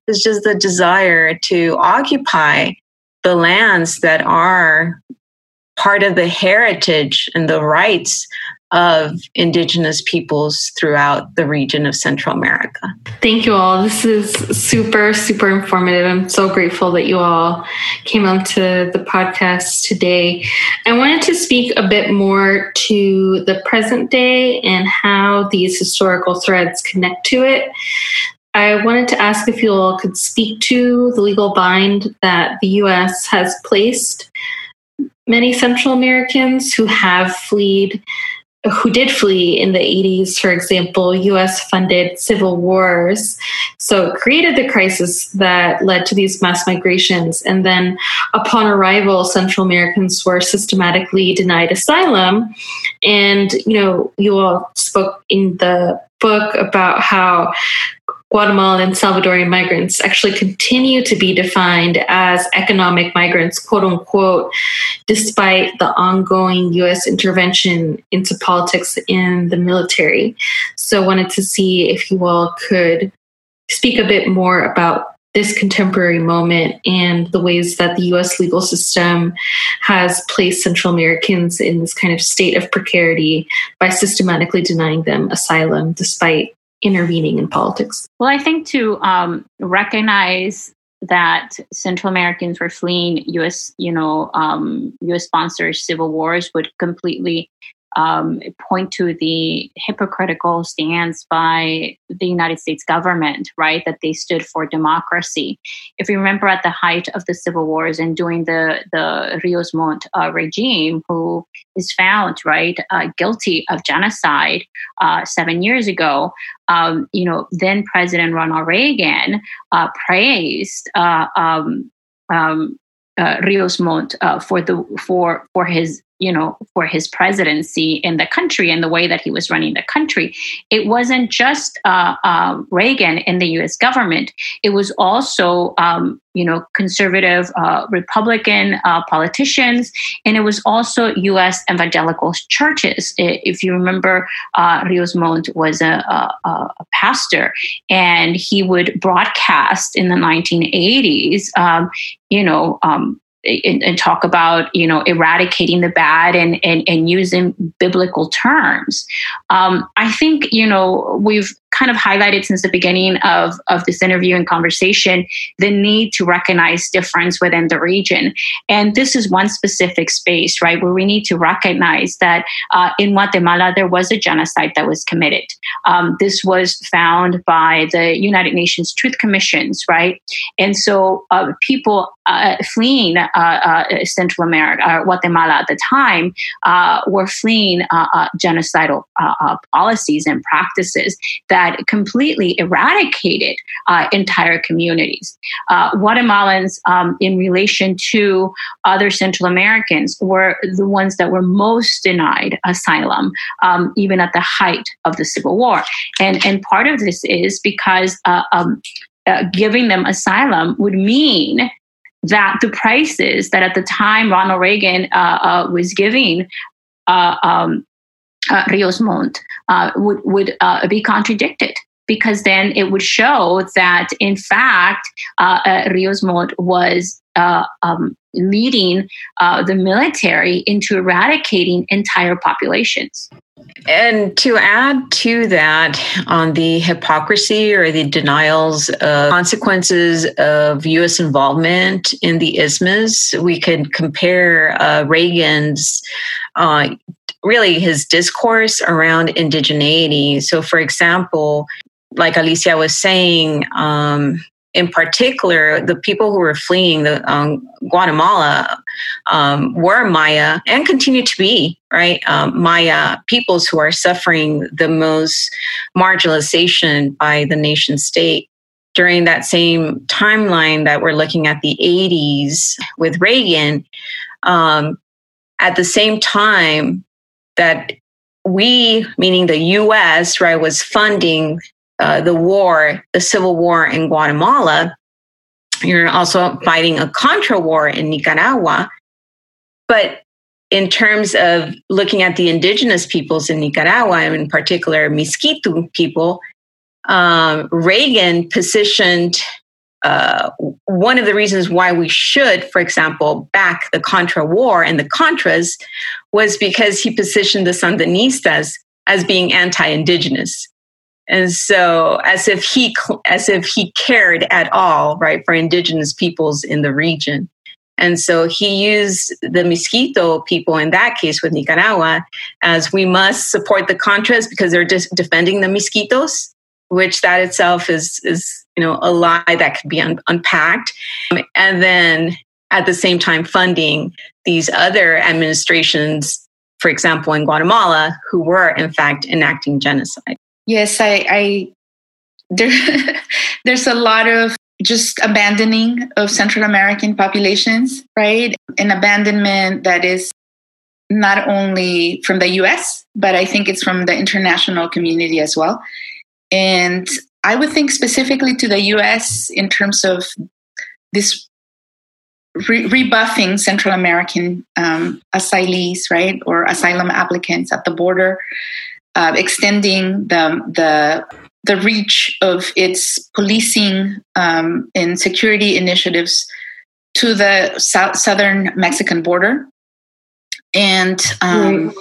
is just the desire to occupy the lands that are part of the heritage and the rights of indigenous peoples throughout the region of Central America.
Thank you all. This is super, super informative. I'm so grateful that you all came on to the podcast today. I wanted to speak a bit more to the present day and how these historical threads connect to it. I wanted to ask if you all could speak to the legal bind that the US has placed many Central Americans who have fled who did flee in the 80s, for example, US funded civil wars. So it created the crisis that led to these mass migrations. And then upon arrival, Central Americans were systematically denied asylum. And, you know, you all spoke in the book about how Guatemalan and Salvadorian migrants actually continue to be defined as economic migrants, quote unquote, despite the ongoing US intervention into politics in the military. So, I wanted to see if you all could speak a bit more about this contemporary moment and the ways that the US legal system has placed Central Americans in this kind of state of precarity by systematically denying them asylum despite intervening in politics?
Well, I think to um, recognize that Central Americans were fleeing U.S. you know um, U.S. sponsored civil wars would completely um, point to the hypocritical stance by the United States government, right? That they stood for democracy. If you remember at the height of the civil wars and during the, the Rios Montt uh, regime, who is found, right, uh, guilty of genocide uh, seven years ago, um, you know, then President Ronald Reagan uh, praised uh, um, um, uh, Rios Montt for the for for his you know, for his presidency in the country and the way that he was running the country. It wasn't just uh, uh, Reagan in the U.S. government; it was also, um, you know, conservative uh, Republican uh, politicians, and it was also U.S. evangelical churches. If you remember, uh, Rios Montt was a, a, a, pastor, and he would broadcast in the 1980s, um, you know. Um, and, and, talk about you know eradicating the bad and and, and using biblical terms um, i think you know we've kind of highlighted since the beginning of, of this interview and conversation the need to recognize difference within the region. And this is one specific space, right, where we need to recognize that uh, in Guatemala there was a genocide that was committed. Um, this was found by the United Nations Truth Commissions, right? And so uh, people uh, fleeing uh, uh, Central America, uh, Guatemala at the time, were fleeing genocidal policies and practices that completely eradicated uh, entire communities. Uh, Guatemalans, um, in relation to other Central Americans, were the ones that were most denied asylum, um, even at the height of the Civil War. And, and part of this is because uh, um, uh, giving them asylum would mean that the prices that at the time Ronald Reagan uh, uh, was giving uh, um, uh, Rios Montt uh, would, would be contradicted because then it would show that in fact Rios Montt was um, leading the military into eradicating entire populations.
And to add to that, on the hypocrisy or the denials of consequences of U.S. involvement in the isthmus, we could compare uh, Reagan's uh, really his discourse around indigeneity. So, for example, like Alicia was saying, um, in particular, the people who were fleeing the um, Guatemala um, were Maya and continue to be right um, Maya peoples who are suffering the most marginalization by the nation state. During that same timeline that we're looking at the 80s with Reagan, um, at the same time that we, meaning the US, right, was funding uh, the war, the civil war in Guatemala. You're also fighting a Contra war in Nicaragua. But in terms of looking at the indigenous peoples in Nicaragua, and in particular Miskito people, um, Reagan positioned uh, one of the reasons why we should, for example, back the Contra war and the Contras was because he positioned the Sandinistas as being anti-indigenous. And so as if he as if he cared at all, right, for indigenous peoples in the region. And so he used the Miskito people in that case with Nicaragua as we must support the Contras because they're just defending the Miskitos, which that itself is is you know a lie that could be un- unpacked. And then at the same time funding these other administrations, for example, in Guatemala, who were in fact enacting genocide.
Yes, I, I there, there's a lot of just abandoning of Central American populations, right? An abandonment that is not only from the US, but I think it's from the international community as well. And I would think specifically to the US in terms of this re- rebuffing Central American um, asylees, right, or asylum applicants at the border, uh, extending the the the reach of its policing um, and security initiatives to the south, southern Mexican border, and um, right.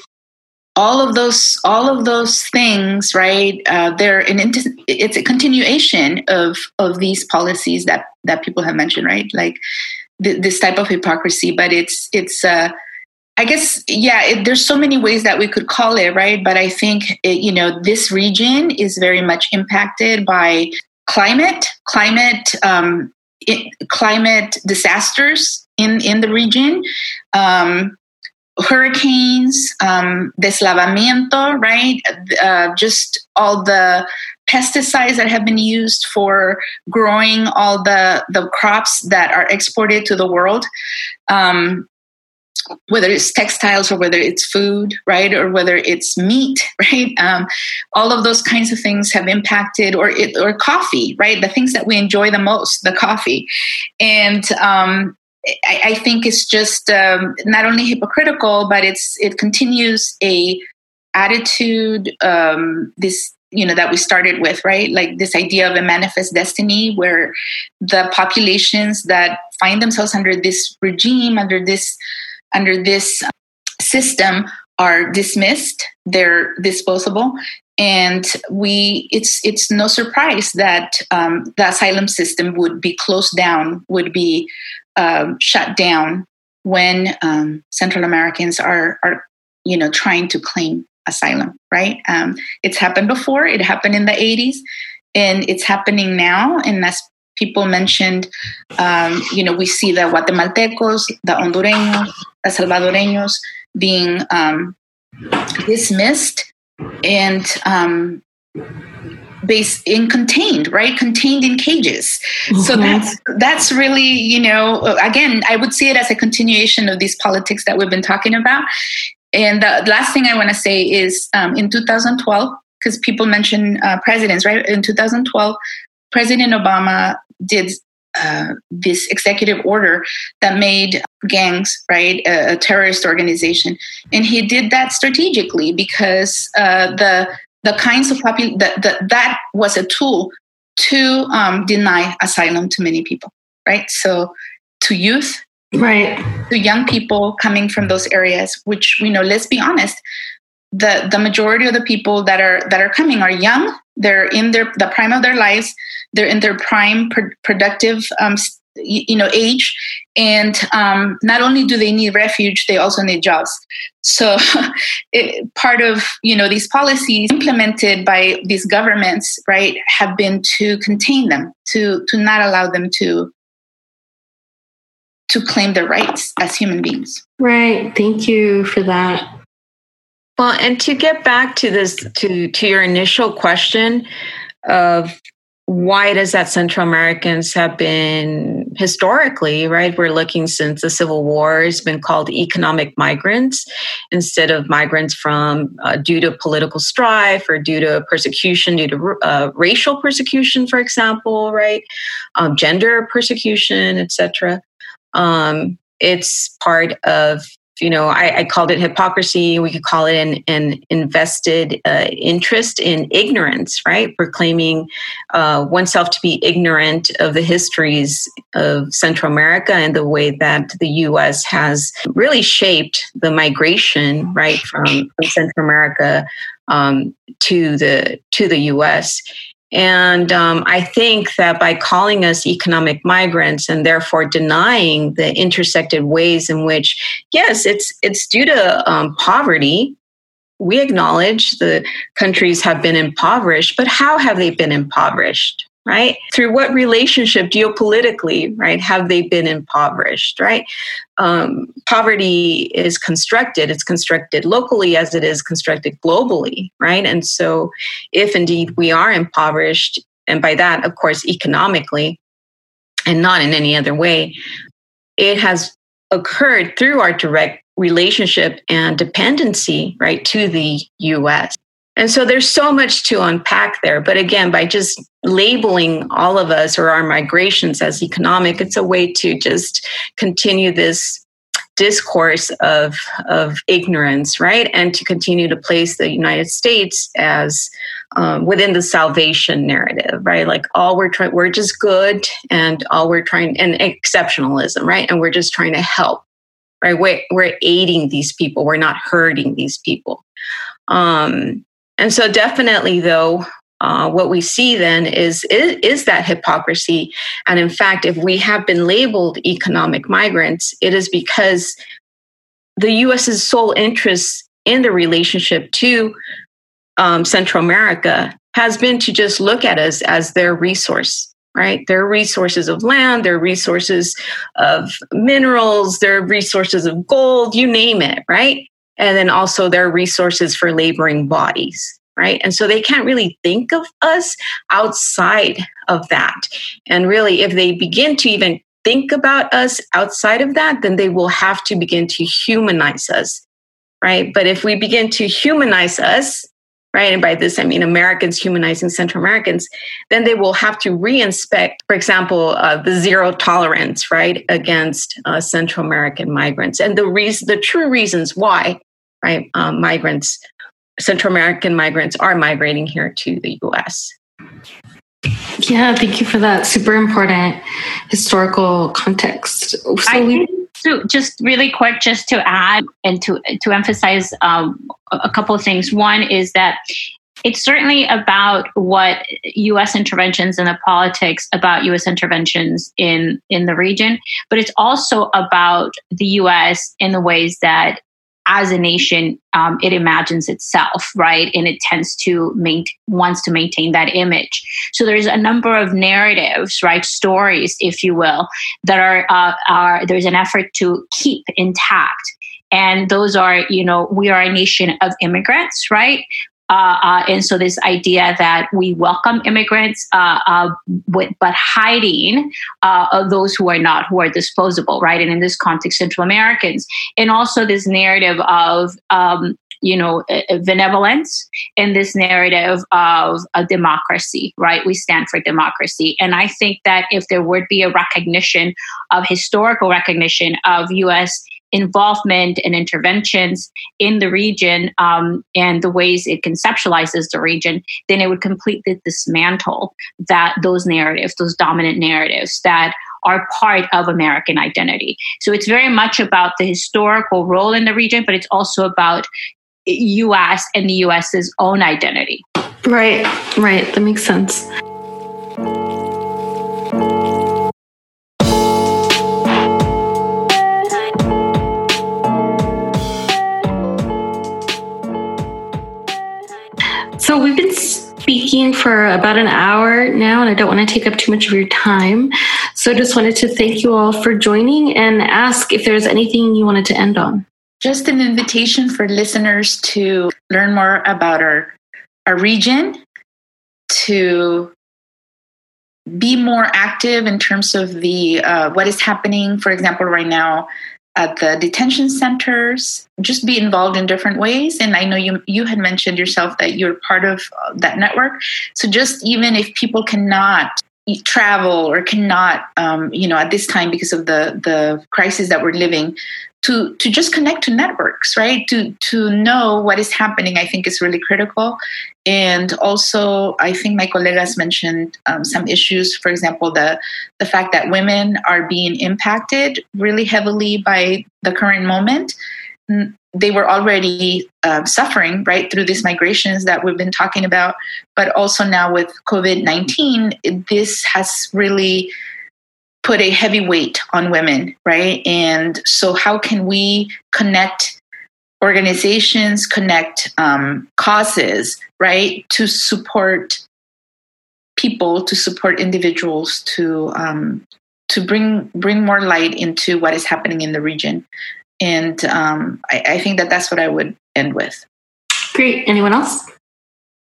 all of those all of those things, right? Uh, they're an it's a continuation of of these policies that that people have mentioned, right? Like th- this type of hypocrisy, but it's it's. Uh, I guess, yeah, it, there's so many ways that we could call it, right? But I think, it, you know, this region is very much impacted by climate, climate, um, it, climate disasters in, in the region. Um, hurricanes, um, deslavamiento, right? Uh, just all the pesticides that have been used for growing all the, the crops that are exported to the world. Um, whether it's textiles or whether it's food, right, or whether it's meat, right? Um, all of those kinds of things have impacted, or it, or coffee, right? The things that we enjoy the most, the coffee, and um, I, I, think it's just um, not only hypocritical, but it's it continues a attitude um, this you know that we started with right like this idea of a manifest destiny where the populations that find themselves under this regime under this under this system are dismissed they're disposable and we it's it's no surprise that um, the asylum system would be closed down would be um, shut down when um, central americans are are you know trying to claim asylum right? Um, it's happened before it happened in the 80s and it's happening now and as people mentioned, um, you know, we see the Guatemaltecos, the Hondureños, Salvadoreños being um, dismissed and um, based in contained, right? Contained in cages. Mm-hmm. So that's that's really, you know, again, I would see it as a continuation of these politics that we've been talking about. And the last thing I want to say is um, in 2012, because people mention uh, presidents, right? In 2012, President Obama did uh, this executive order that made gangs right a, a, terrorist organization. And he did that strategically because uh, the the kinds of popul- that that that was a tool to um, deny asylum to many people right? So to youth
right.
to young people coming from those areas which we know let's be honest the the majority of the people that are that are coming are young. They're in their the prime of their lives they're in their prime pr- productive um, you know age. And um, not only do they need refuge they also need jobs. So it, part of you know these policies implemented by these governments right have been to contain them to to not allow them to to claim their rights as human beings.
Right. Thank you for that.
Well and to get back to this to to your initial question of why it is that Central Americans have been historically, right? We're looking since the Civil War, has been called economic migrants instead of migrants from uh, due to political strife or due to persecution, due to uh, racial persecution, for example, right? Um, gender persecution, etc. Um, it's part of you know, I, I, called it hypocrisy. We could call it an, an invested uh, interest in ignorance, right? Proclaiming uh, oneself to be ignorant of the histories of Central America and the way that the U.S. has really shaped the migration, right, from, from Central America um, to the to the U.S. And um, I think that by calling us economic migrants and therefore denying the intersected ways in which, yes, it's it's due to um, poverty. We acknowledge the countries have been impoverished, but how have they been impoverished? Right? Through what relationship geopolitically, right, have they been impoverished, right? Um, poverty is constructed, it's constructed locally as it is constructed globally, right? And so, if indeed we are impoverished, and by that, of course, economically, and not in any other way, it has occurred through our direct relationship and dependency, right, to the US. And so there's so much to unpack there. But again, by just labeling all of us or our migrations as economic, it's a way to just continue this discourse of, of ignorance, right? And to continue to place the United States as um, within the salvation narrative, right? Like all we're trying, we're just good and all we're trying, and exceptionalism, right? And we're just trying to help, right? We're, we're aiding these people, we're not hurting these people. Um, and so, definitely, though, uh, what we see then is, is, is that hypocrisy. And in fact, if we have been labeled economic migrants, it is because the U.S.'s sole interest in the relationship to um, Central America has been to just look at us as their resource right? Their resources of land, their resources of minerals, their resources of gold, you name it, right? And then also their resources for laboring bodies right? And so they can't really think of us outside of that. And really if they begin to even think about us outside of that then they will have to begin to humanize us right? But if we begin to humanize us right and by this i mean americans humanizing central americans then they will have to reinspect for example uh, the zero tolerance right against uh, central american migrants. And the reason the true reasons why right? Um, migrants, Central American migrants are migrating here to the US.
Yeah, thank you for that super important historical context.
So I we- so just really quick, just to add and to to emphasize um, a couple of things. One is that it's certainly about what U.S. interventions in the politics about U.S. interventions in in the region, but it's also about the U.S. in the ways that as a nation, um, it imagines itself, right? And it tends to main, wants to maintain that image. So there's a number of narratives, right? Stories, if you will, that are, uh, are there's an effort to keep intact. And those are, you know, we are a nation of immigrants, right? Uh, uh, and so this idea that we welcome immigrants, uh, uh with, but hiding uh, those who are not, who are disposable, right? And in this context, Central Americans, and also this narrative of um, you know benevolence in this narrative of a democracy right? We stand for democracy. And i think that if there would be a recognition of historical recognition of us involvement and interventions in the region um, and the ways it conceptualizes the region, then it would completely dismantle that those narratives, those dominant narratives that are part of American identity. So it's very much about the historical role in the region, but it's also about US and the US's own identity.
Right, right. That makes sense. For about an hour now, and I don't want to take up too much of your time. So, just wanted to thank you all for joining and ask if there's anything you wanted to end on.
Just an invitation for listeners to learn more about our, our region, to be more active in terms of the uh, what is happening. For example, right now at the detention centers, just be involved in different ways. And I know you you had mentioned yourself that you're part of uh, that network. So just even if people cannot travel or cannot, um, you know, at this time because of the the crisis that we're living, to to just connect to networks right? To to know what is happening i think is really critical. And also i think my colegas mentioned um, some issues for example the the fact that women are being impacted really heavily by the current moment. They were already uh, suffering right through these migrations that we've been talking about. But also now with covid-19 this has really put a heavy weight on women, right? And so, how can we connect organizations, connect um, causes, right, to support people, to support individuals, to um, to bring bring more light into what is happening in the region? And um, I, I think that that's what I would end with.
Great. Anyone else?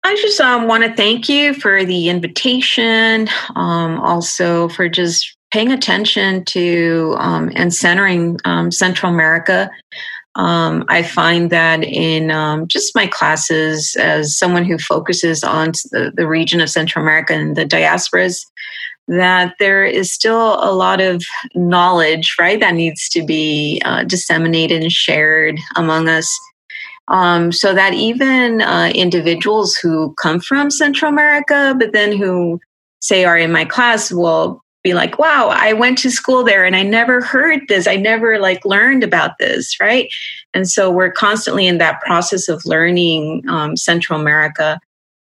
I just um, want to thank you for the invitation, um, also for just paying attention to um, and centering um, Central America. Um, I find that in um, just my classes, as someone who focuses on the, the region of Central America and the diasporas, that there is still a lot of knowledge, right, that needs to be uh, disseminated and shared among us. Um, so that even uh, individuals who come from Central America, but then who say are in my class, will be like, wow, I went to school there and I never heard this. I never like learned about this, right? And so we're constantly in that process of learning um, Central America.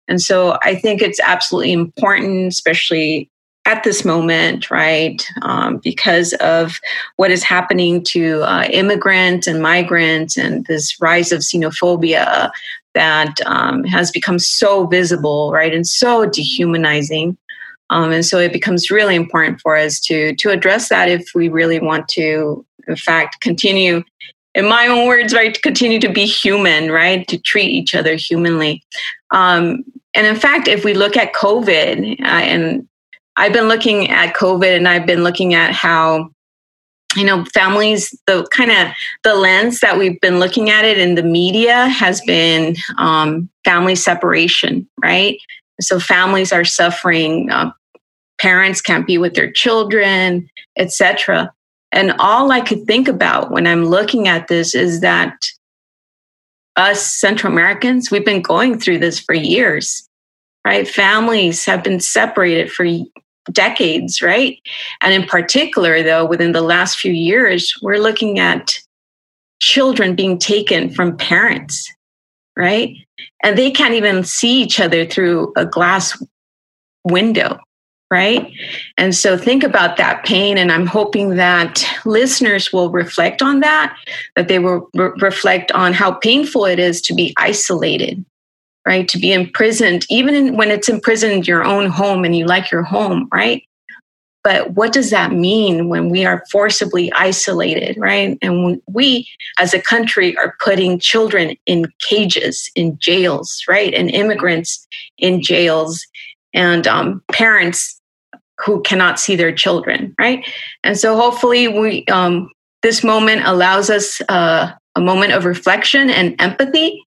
And so I think it's absolutely important, especially at this moment, right? Um, because of what is happening to uh, immigrants and migrants and this rise of xenophobia that um, has become so visible, right? And so dehumanizing. Um, and so it becomes really important for us to to address that if we really want to, in fact, continue. In my own words, right, to continue to be human, right, to treat each other humanly. Um, and in fact, if we look at COVID, uh, and I've been looking at COVID, and I've been looking at how you know families the kind of the lens that we've been looking at it in the media has been um, family separation right so families are suffering uh, parents can't be with their children, etc. And all I could think about when I'm looking at this is that us Central Americans, we've been going through this for years, right? Families have been separated for decades, right? And in particular, though, within the last few years, we're looking at children being taken from parents, right? And they can't even see each other through a glass window, right? And so think about that pain. And I'm hoping that listeners will reflect on that, that they will re- reflect on how painful it is to be isolated, right? To be imprisoned, even in, when it's imprisoned your own home and you like your home, right? But what does that mean when we are forcibly isolated, right? And we as a country are putting children in cages, in jails, right? And immigrants in jails and um, parents who cannot see their children, right? And so hopefully we um, this moment allows us uh, a moment of reflection and empathy,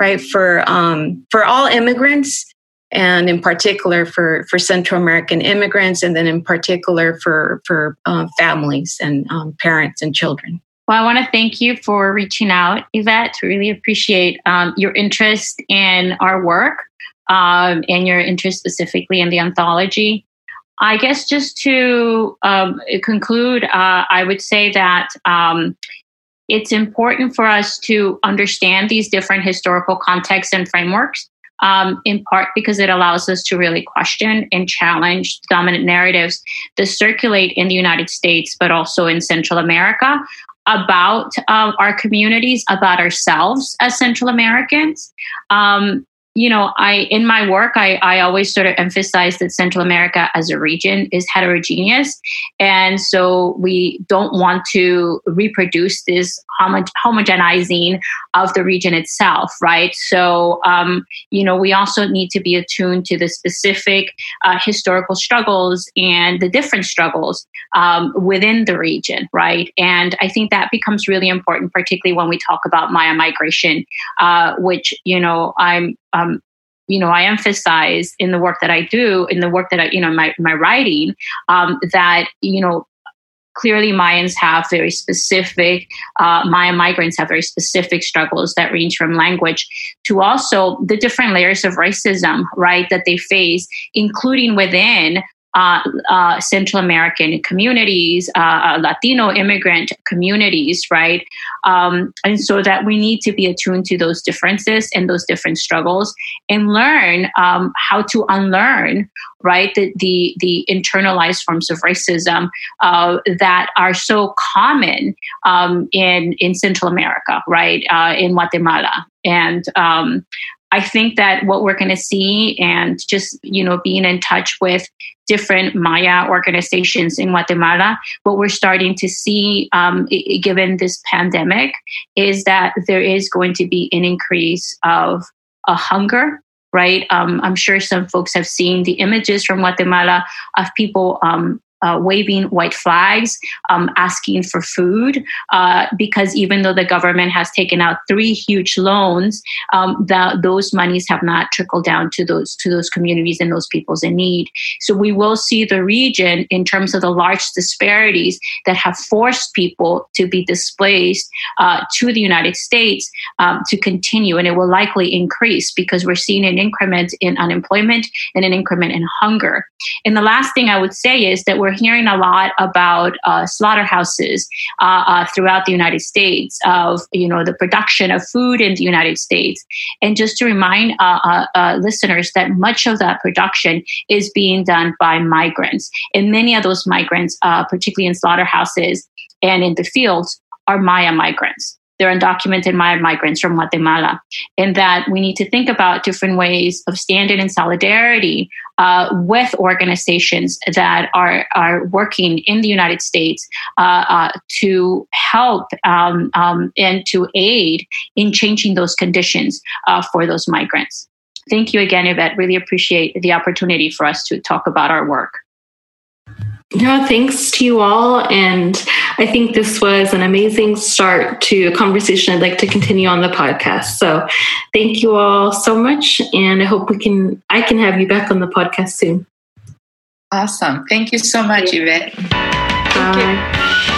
right, for um, for all immigrants, and in particular for for Central American immigrants, and then in particular for for uh, families and um, parents and children.
Well, I want to thank you for reaching out, Yvette. Really appreciate um, your interest in our work um, and your interest specifically in the anthology. I guess just to um, conclude, uh, I would say that um, it's important for us to understand these different historical contexts and frameworks, um, in part because it allows us to really question and challenge dominant narratives that circulate in the United States, but also in Central America about uh, our communities, about ourselves as Central Americans. Um, you know, I in my work, I, I always sort of emphasize that Central America as a region is heterogeneous, and so we don't want to reproduce this homo- homogenizing of the region itself, right? So, um, you know, we also need to be attuned to the specific uh, historical struggles and the different struggles um, within the region, right? And I think that becomes really important, particularly when we talk about Maya migration, uh, which you know I'm um, you know, I emphasize in the work that I do, in the work that I, you know, my, my writing, um, that, you know, clearly Mayans have very specific, uh, Maya migrants have very specific struggles that range from language to also the different layers of racism, right, that they face, including within uh, uh, Central American communities, uh, uh, Latino immigrant communities, right? Um, and so that we need to be attuned to those differences and those different struggles and learn um, how to unlearn, right, the, the, the internalized forms of racism uh, that are so common um, in, in Central America, right, uh, in Guatemala. And um, I think that what we're going to see and just, you know, being in touch with different Maya organizations in Guatemala, what we're starting to see, um, given this pandemic, is that there is going to be an increase of a hunger right? Um, I'm sure some folks have seen the images from Guatemala of people um, uh, waving white flags, um, asking for food, uh, because even though the government has taken out three huge loans, um, that those monies have not trickled down to those to those communities and those peoples in need. So we will see the region in terms of the large disparities that have forced people to be displaced uh, to the United States um, to continue, and it will likely increase because we're seeing an increment in unemployment and an increment in hunger. And the last thing I would say is that we're hearing a lot about uh, slaughterhouses uh, uh, throughout the United States, of you know the production of food in the United States, and just to remind uh, uh, listeners that much of that production is being done by migrants, and many of those migrants, particularly in slaughterhouses and in the fields, are Maya migrants they're undocumented migrants from Guatemala, and that we need to think about different ways of standing in solidarity uh, with organizations that are, are working in the United States uh, uh, to help um, um, and to aid in changing those conditions uh, for those migrants. Thank you again, Yvette. Really appreciate the opportunity for us to talk about our work.
No, thanks to you all. And I think this was an amazing start to a conversation I'd like to continue on the podcast. So thank you all so much. And I hope we can, I can have you back on the podcast soon.
Awesome. Thank you so much, Yvette.
Bye.